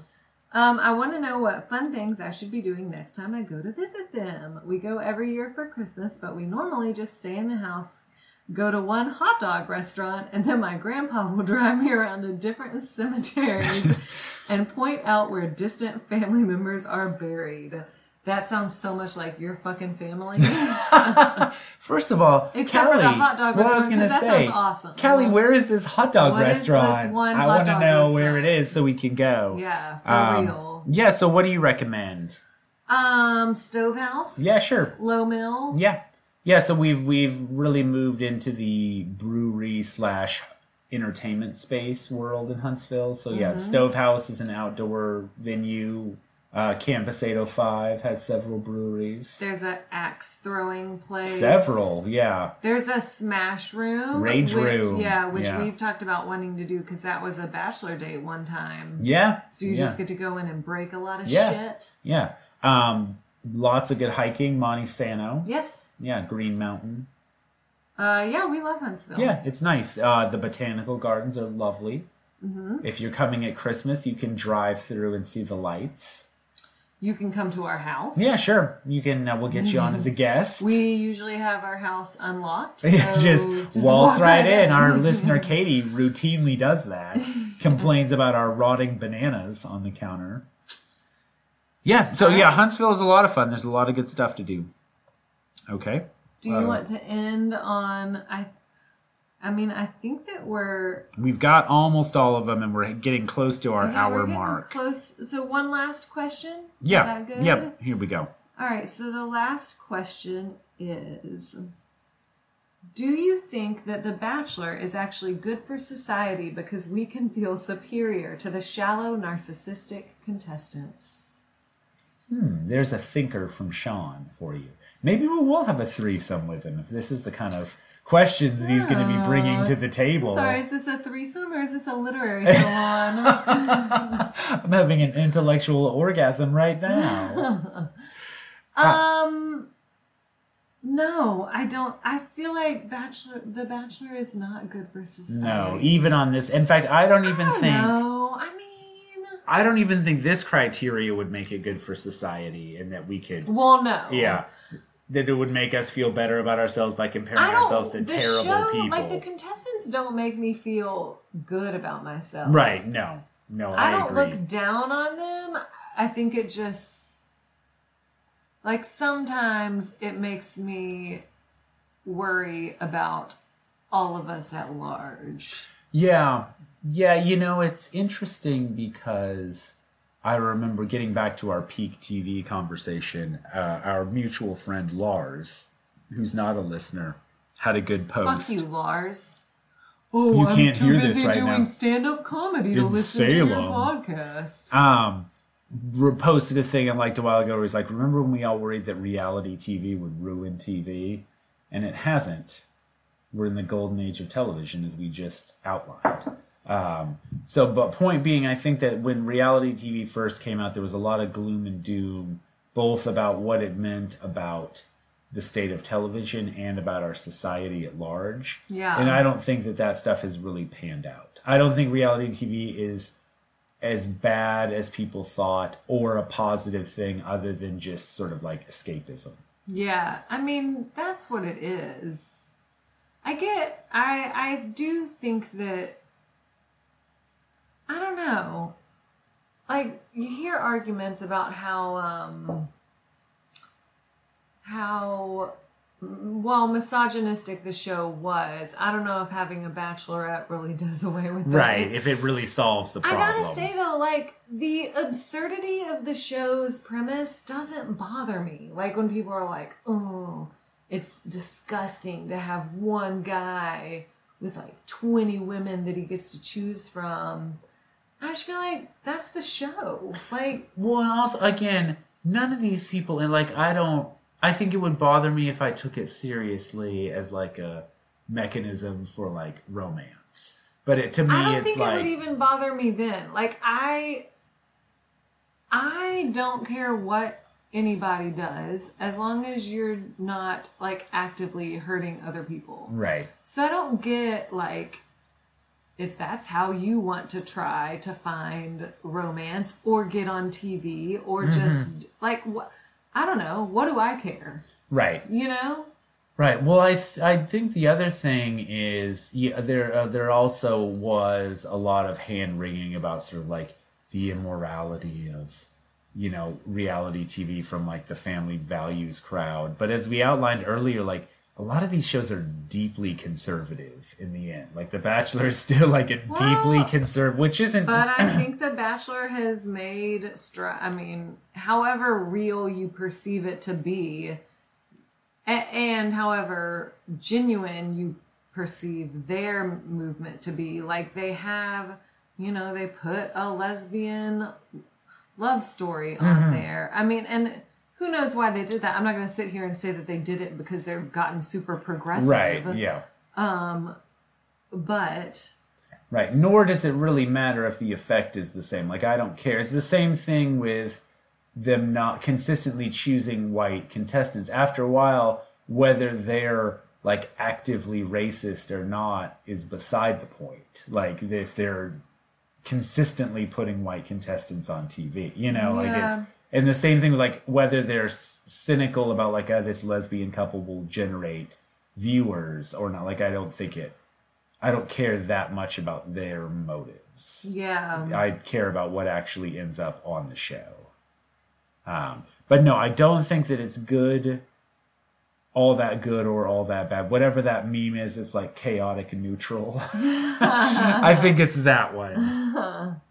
Speaker 2: Um, I want to know what fun things I should be doing next time I go to visit them. We go every year for Christmas, but we normally just stay in the house, go to one hot dog restaurant, and then my grandpa will drive me around to different cemeteries and point out where distant family members are buried. That sounds so much like your fucking family.
Speaker 1: First of all,
Speaker 2: Except for the hot dog
Speaker 1: what I was gonna
Speaker 2: that
Speaker 1: say,
Speaker 2: sounds awesome.
Speaker 1: Callie, where is this hot dog
Speaker 2: What is this
Speaker 1: restaurant?
Speaker 2: one
Speaker 1: I want to know where it is so we can go.
Speaker 2: yeah, for
Speaker 1: Um,
Speaker 2: real.
Speaker 1: Yeah. So, what do you recommend?
Speaker 2: Um, Stovehouse.
Speaker 1: Yeah, sure.
Speaker 2: Lowe Mill.
Speaker 1: Yeah, yeah. So we've we've really moved into the brewery slash entertainment space world in Huntsville. So yeah,
Speaker 2: Mm-hmm.
Speaker 1: Stovehouse is an outdoor venue. Uh, Campus 805 has several breweries.
Speaker 2: There's a axe throwing place.
Speaker 1: Several, yeah.
Speaker 2: There's a smash room.
Speaker 1: Rage
Speaker 2: which-
Speaker 1: room,
Speaker 2: Yeah, which
Speaker 1: yeah.
Speaker 2: we've talked about wanting to do because that was a bachelor date one time.
Speaker 1: Yeah.
Speaker 2: So you
Speaker 1: yeah.
Speaker 2: just get to go in and break a lot of
Speaker 1: Yeah.
Speaker 2: shit.
Speaker 1: Yeah. Um, lots of good hiking. Monte Sano.
Speaker 2: Yes.
Speaker 1: Yeah. Green Mountain.
Speaker 2: Uh, yeah, we love Huntsville.
Speaker 1: Yeah, it's nice. Uh, the botanical gardens are lovely.
Speaker 2: Mm-hmm.
Speaker 1: If you're coming at Christmas, you can drive through and see the lights.
Speaker 2: You can come to our house.
Speaker 1: Yeah, sure. You can. Uh, we'll get you on as a guest.
Speaker 2: We usually have our house unlocked. So
Speaker 1: just,
Speaker 2: just
Speaker 1: waltz
Speaker 2: walk
Speaker 1: right in.
Speaker 2: in.
Speaker 1: Our listener Katie routinely does that. Complains about our rotting bananas on the counter. Yeah, so yeah, Huntsville is a lot of fun. There's a lot of good stuff to do. Okay.
Speaker 2: Do you
Speaker 1: Uh,
Speaker 2: want to end on I? I mean, I think that we're
Speaker 1: We've got almost all of them, and we're getting close to our
Speaker 2: yeah,
Speaker 1: hour mark.
Speaker 2: Close. So one last question.
Speaker 1: Yeah.
Speaker 2: Is that good?
Speaker 1: Yep. Here we go.
Speaker 2: All right. So the last question is. Do you think that The Bachelor is actually good for society because we can feel superior to the shallow, narcissistic contestants?
Speaker 1: Hmm, there's a thinker from Sean for you. Maybe we will have a threesome with him if this is the kind of questions that he's going to be bringing to the table.
Speaker 2: Sorry, is this a threesome or is this a literary salon?
Speaker 1: I'm having an intellectual orgasm right now.
Speaker 2: um, no, I don't. I feel like Bachelor, The Bachelor, is not good for society.
Speaker 1: no, even on this. In fact, I don't even think.
Speaker 2: No, I mean,
Speaker 1: I don't even think this criteria would make it good for society, and that we could.
Speaker 2: well, no.
Speaker 1: Yeah. That it would make us feel better about ourselves by comparing ourselves to terrible
Speaker 2: show,
Speaker 1: people.
Speaker 2: Like the contestants don't make me feel good about myself.
Speaker 1: right? No, no, I,
Speaker 2: I don't
Speaker 1: agree.
Speaker 2: look down on them. I think it just like sometimes it makes me worry about all of us at large.
Speaker 1: Yeah. Yeah, you know, it's interesting because I remember getting back to our peak TV conversation. Uh, our mutual friend Lars, who's not a listener, had a good post.
Speaker 2: Fuck
Speaker 1: post.
Speaker 2: you, Lars. Oh,
Speaker 1: You
Speaker 2: I'm
Speaker 1: can't
Speaker 2: too
Speaker 1: hear this
Speaker 2: busy
Speaker 1: right
Speaker 2: doing
Speaker 1: now.
Speaker 2: stand-up comedy to
Speaker 1: In
Speaker 2: listen to your podcast.
Speaker 1: Um, re- posted a thing I liked a while ago where he's like, "Remember when we all worried that reality TV would ruin TV, and it hasn't. We're in the golden age of television, as we just outlined." Um, so, but point being, I think that when reality TV first came out, there was a lot of gloom and doom, both about what it meant about the state of television and about our society at large.
Speaker 2: Yeah.
Speaker 1: And I don't think that that stuff has really panned out. I don't think reality TV is as bad as people thought or a positive thing other than just sort of like escapism.
Speaker 2: Yeah, I mean that's what it is. I get I I do think that I don't know. Like you hear arguments about how um how well misogynistic the show was. I don't know if having a bachelorette really does away with that.
Speaker 1: Right, if it really solves the problem.
Speaker 2: I gotta say though, like the absurdity of the show's premise doesn't bother me. Like when people are like, "Oh, it's disgusting to have one guy with like twenty women that he gets to choose from." I just feel like that's the show. Like,
Speaker 1: Well, and also again, none of these people and like I don't I think it would bother me if I took it seriously as like a mechanism for like romance. But it to me
Speaker 2: I don't
Speaker 1: it's
Speaker 2: think
Speaker 1: like
Speaker 2: it would even bother me then. Like, I, I don't care what anybody does as long as you're not like actively hurting other people.
Speaker 1: right.
Speaker 2: So I don't get like if that's how you want to try to find romance or get on TV or just like what I don't know, what do I care?
Speaker 1: Right.
Speaker 2: You know?
Speaker 1: Right. Well, I th- I think the other thing is yeah, there uh, there also was a lot of hand wringing about sort of like the immorality of you know reality TV from like the family values crowd. But as we outlined earlier, like a lot of these shows are deeply conservative in the end. Like The Bachelor is still like a deeply
Speaker 2: Well,
Speaker 1: conservative, which isn't.
Speaker 2: But I think The Bachelor has made stri- I mean, however real you perceive it to be, a- and however genuine you perceive their movement to be, like they have, you know, they put a lesbian love story on
Speaker 1: Mm-hmm.
Speaker 2: there. I mean, and who knows why they did that? I'm not going to sit here and say that they did it because they've gotten super progressive.
Speaker 1: Right. Yeah.
Speaker 2: Um, but
Speaker 1: Right. Nor does it really matter if the effect is the same. Like I don't care. It's the same thing with them not consistently choosing white contestants. After a while, whether they're like actively racist or not is beside the point. Like if they're consistently putting white contestants on TV, you know, like it's and the same thing with like whether they're s- cynical about like oh, this lesbian couple will generate viewers or not. Like I don't think it. I don't care that much about their motives.
Speaker 2: yeah,
Speaker 1: I care about what actually ends up on the show. Um, but no, I don't think that it's good, all that good or all that bad. Whatever that meme is, it's like chaotic and neutral. I think it's that one.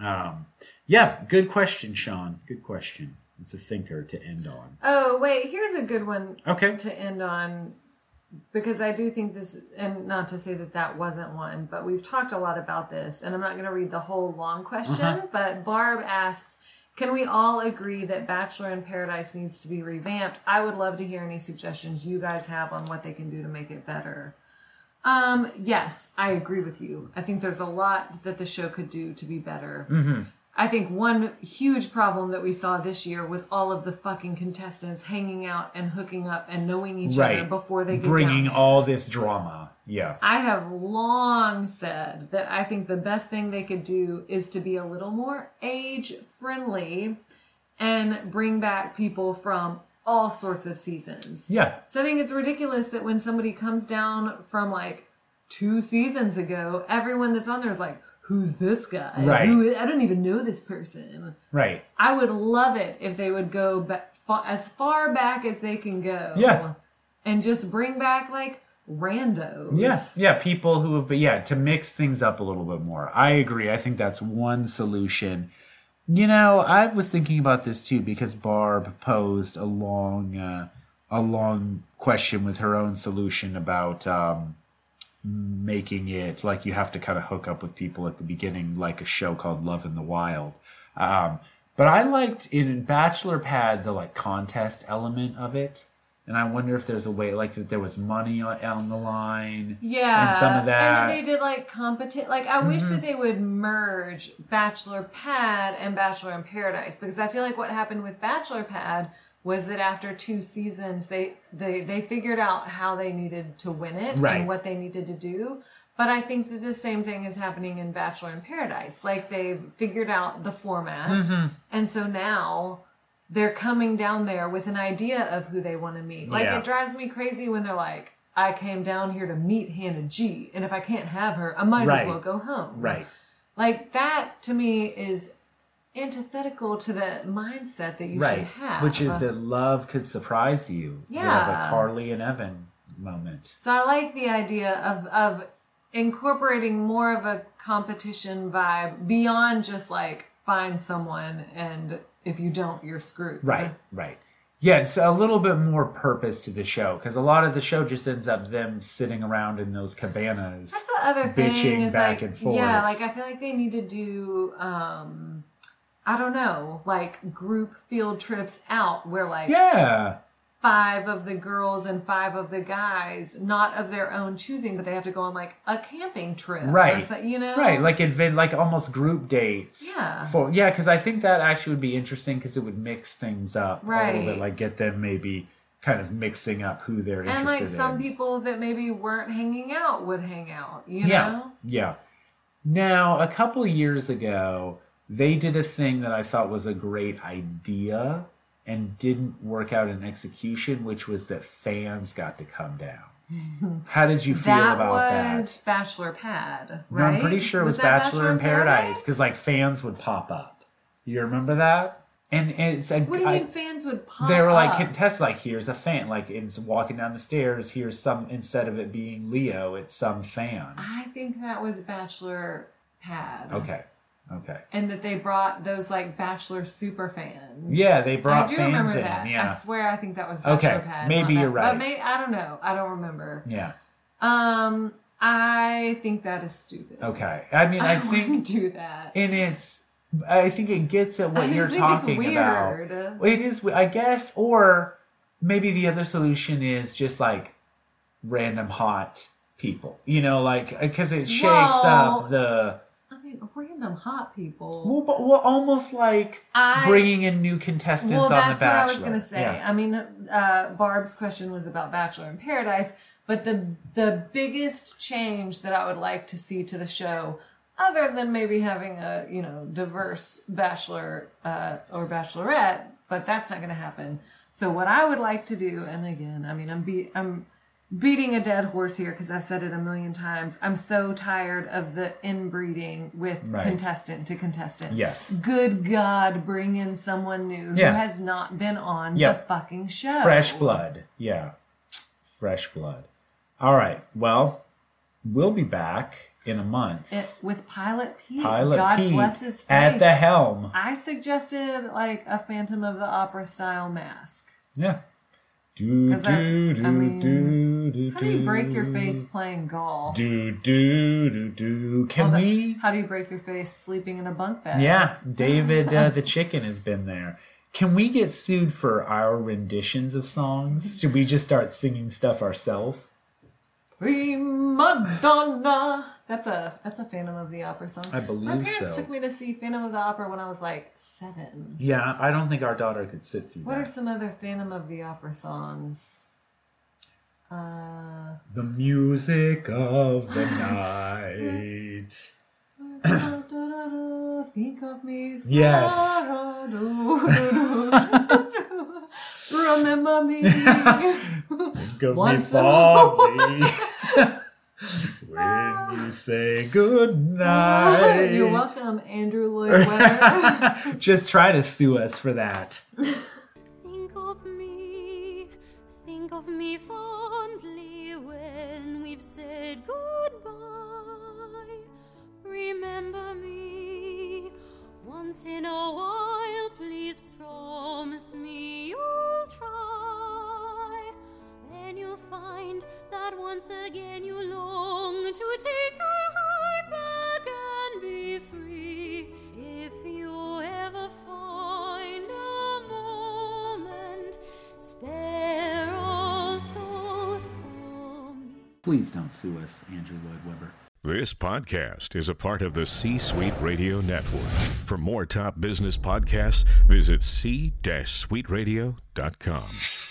Speaker 1: Um, yeah, good question, Sean. Good question. It's a thinker to end on.
Speaker 2: Oh, wait, here's a good one
Speaker 1: Okay.
Speaker 2: to end on because I do think this, and not to say that that wasn't one, but we've talked a lot about this, and I'm not going to read the whole long question,
Speaker 1: Uh-huh.
Speaker 2: but Barb asks, can we all agree that Bachelor in Paradise needs to be revamped? I would love to hear any suggestions you guys have on what they can do to make it better. Um, yes, I agree with you. I think there's a lot that the show could do to be better.
Speaker 1: Mm-hmm.
Speaker 2: I think one huge problem that we saw this year was all of the fucking contestants hanging out and hooking up and knowing each other before they get
Speaker 1: Bringing
Speaker 2: down.
Speaker 1: all this drama. Yeah.
Speaker 2: I have long said that I think the best thing they could do is to be a little more age friendly and bring back people from all sorts of seasons.
Speaker 1: Yeah.
Speaker 2: So I think it's ridiculous that when somebody comes down from like two seasons ago, everyone that's on there is like, "Who's this guy?
Speaker 1: Right.
Speaker 2: Who? I don't even know this person."
Speaker 1: Right.
Speaker 2: I would love it if they would go back, as far back as they can go.
Speaker 1: Yeah.
Speaker 2: And just bring back like randos.
Speaker 1: Yeah, yeah, people who have, but yeah, to mix things up a little bit more. I agree. I think that's one solution. You know, I was thinking about this too because Barb posed a long, uh, a long question with her own solution about um, making it like you have to kind of hook up with people at the beginning, like a show called Love in the Wild. Um, but I liked in Bachelor Pad the like contest element of it. And I wonder if there's a way, like that there was money on, on the line.
Speaker 2: Yeah.
Speaker 1: And some of that. Mm-hmm.
Speaker 2: And then they did like competition. Like, I wish that they would merge Bachelor Pad and Bachelor in Paradise because I feel like what happened with Bachelor Pad was that after two seasons, they, they, they figured out how they needed to win it
Speaker 1: Right.
Speaker 2: and what they needed to do. But I think that the same thing is happening in Bachelor in Paradise. Like, they've figured out the format.
Speaker 1: Mm-hmm.
Speaker 2: And so now they're coming down there with an idea of who they want to meet. Like
Speaker 1: Yeah.
Speaker 2: it drives me crazy when they're like, I came down here to meet Hannah G, and if I can't have her, I might
Speaker 1: Right.
Speaker 2: as well go home.
Speaker 1: Right.
Speaker 2: Like that to me is antithetical to the mindset that you
Speaker 1: right.
Speaker 2: should have.
Speaker 1: Which is that love could surprise you. You have
Speaker 2: Yeah.
Speaker 1: a Carly and Evan moment.
Speaker 2: So I like the idea of of incorporating more of a competition vibe beyond just like find someone and if you don't, you're screwed.
Speaker 1: Right, right. Yeah, it's a little bit more purpose to the show because a lot of the show just ends up them sitting around in those cabanas.
Speaker 2: That's the other thing
Speaker 1: bitching back
Speaker 2: like,
Speaker 1: and forth.
Speaker 2: yeah, like I feel like they need to do, um, I don't know, like group field trips out where like
Speaker 1: yeah,
Speaker 2: five of the girls and five of the guys, not of their own choosing, but they have to go on like a camping trip, or
Speaker 1: Right.
Speaker 2: so- you know,
Speaker 1: right. Like advent, like almost group dates.
Speaker 2: Yeah.
Speaker 1: For yeah, because I think that actually would be interesting because it would mix things up a little
Speaker 2: Right.
Speaker 1: bit, like get them maybe kind of mixing up who they're
Speaker 2: and
Speaker 1: interested
Speaker 2: like some
Speaker 1: in.
Speaker 2: people that maybe weren't hanging out would hang out, you
Speaker 1: yeah,
Speaker 2: know.
Speaker 1: yeah. Now, a couple years ago, they did a thing that I thought was a great idea and didn't work out in execution, which was that fans got to come down. How did you feel
Speaker 2: That
Speaker 1: about
Speaker 2: was
Speaker 1: that?
Speaker 2: Bachelor Pad,
Speaker 1: No,
Speaker 2: right?
Speaker 1: I'm pretty sure it was,
Speaker 2: that
Speaker 1: Bachelor, in Paradise because like fans would pop up. You remember that? And, and it's a,
Speaker 2: What do you
Speaker 1: I-
Speaker 2: mean fans would pop
Speaker 1: they were like contest like here's a fan like it's walking down the stairs here's some instead of it being Leo it's some fan.
Speaker 2: I think that was Bachelor Pad.
Speaker 1: Okay, okay.
Speaker 2: And that they brought those like Bachelor super fans.
Speaker 1: Yeah, they brought I
Speaker 2: do
Speaker 1: fans
Speaker 2: remember
Speaker 1: in.
Speaker 2: that. I swear I think that was Bachelor
Speaker 1: Okay,
Speaker 2: Pad.
Speaker 1: maybe you're right.
Speaker 2: But may I don't know. I don't remember.
Speaker 1: yeah.
Speaker 2: Um, I think that is stupid.
Speaker 1: Okay. I mean, I
Speaker 2: I
Speaker 1: think
Speaker 2: do that.
Speaker 1: and it's I think it gets at what you're talking
Speaker 2: weird.
Speaker 1: about. It is, I guess, or maybe the other solution is just like random hot people. You know, like because it shakes
Speaker 2: Well-
Speaker 1: up the
Speaker 2: Random hot people.
Speaker 1: well, but, well, almost like
Speaker 2: I-
Speaker 1: bringing in new contestants
Speaker 2: well,
Speaker 1: on The Bachelor.
Speaker 2: that's what I was gonna say.
Speaker 1: Yeah.
Speaker 2: I mean, uh, Barb's question was about Bachelor in Paradise, but the the biggest change that I would like to see to the show, other than maybe having a you know diverse Bachelor uh, or Bachelorette, but that's not gonna happen. So what I would like to do, and again, I mean, I'm be I'm beating a dead horse here because I've said it a million times. I'm so tired of the inbreeding with
Speaker 1: Right.
Speaker 2: contestant to contestant.
Speaker 1: Yes.
Speaker 2: Good God, bring in someone new
Speaker 1: Yeah.
Speaker 2: who has not been on
Speaker 1: Yeah.
Speaker 2: the fucking show.
Speaker 1: Fresh blood. Yeah. Fresh blood. All right. Well, we'll be back in a month.
Speaker 2: It, with Pilot Pete.
Speaker 1: Pilot
Speaker 2: God
Speaker 1: Pete
Speaker 2: bless his face.
Speaker 1: at the helm.
Speaker 2: I suggested like a Phantom of the Opera style mask.
Speaker 1: Yeah. Do do do
Speaker 2: I mean,
Speaker 1: do do.
Speaker 2: How do you break your face playing golf?
Speaker 1: Do do do do. Can
Speaker 2: Well, the-
Speaker 1: we?
Speaker 2: How do you break your face sleeping in a bunk bed?
Speaker 1: Yeah, David uh, the chicken has been there. Can we get sued for our renditions of songs? Should we just start singing stuff ourselves?
Speaker 2: Prima donna. That's a that's a Phantom of the Opera song.
Speaker 1: I believe so.
Speaker 2: My parents
Speaker 1: so.
Speaker 2: took me to see Phantom of the Opera when I was like seven.
Speaker 1: Yeah, I don't think our daughter could sit through that.
Speaker 2: What are some other Phantom of the Opera songs? Uh,
Speaker 1: The music of the night.
Speaker 2: think of me.
Speaker 1: Yes.
Speaker 2: Remember me.
Speaker 1: Think of me
Speaker 2: Once
Speaker 1: fondly when you say good night.
Speaker 2: You're welcome, Andrew Lloyd Webber.
Speaker 1: Just try to sue us for that.
Speaker 3: Think of me, think of me fondly when we've said goodbye. Remember me once in a while, please promise me you'll try. Then you'll find that once again you long to take your heart back and be free. If you ever find a moment, spare a thought for me.
Speaker 1: Please don't sue us, Andrew Lloyd Webber.
Speaker 4: This podcast is a part of the C Suite Radio Network. For more top business podcasts, visit c-suiteradio.com.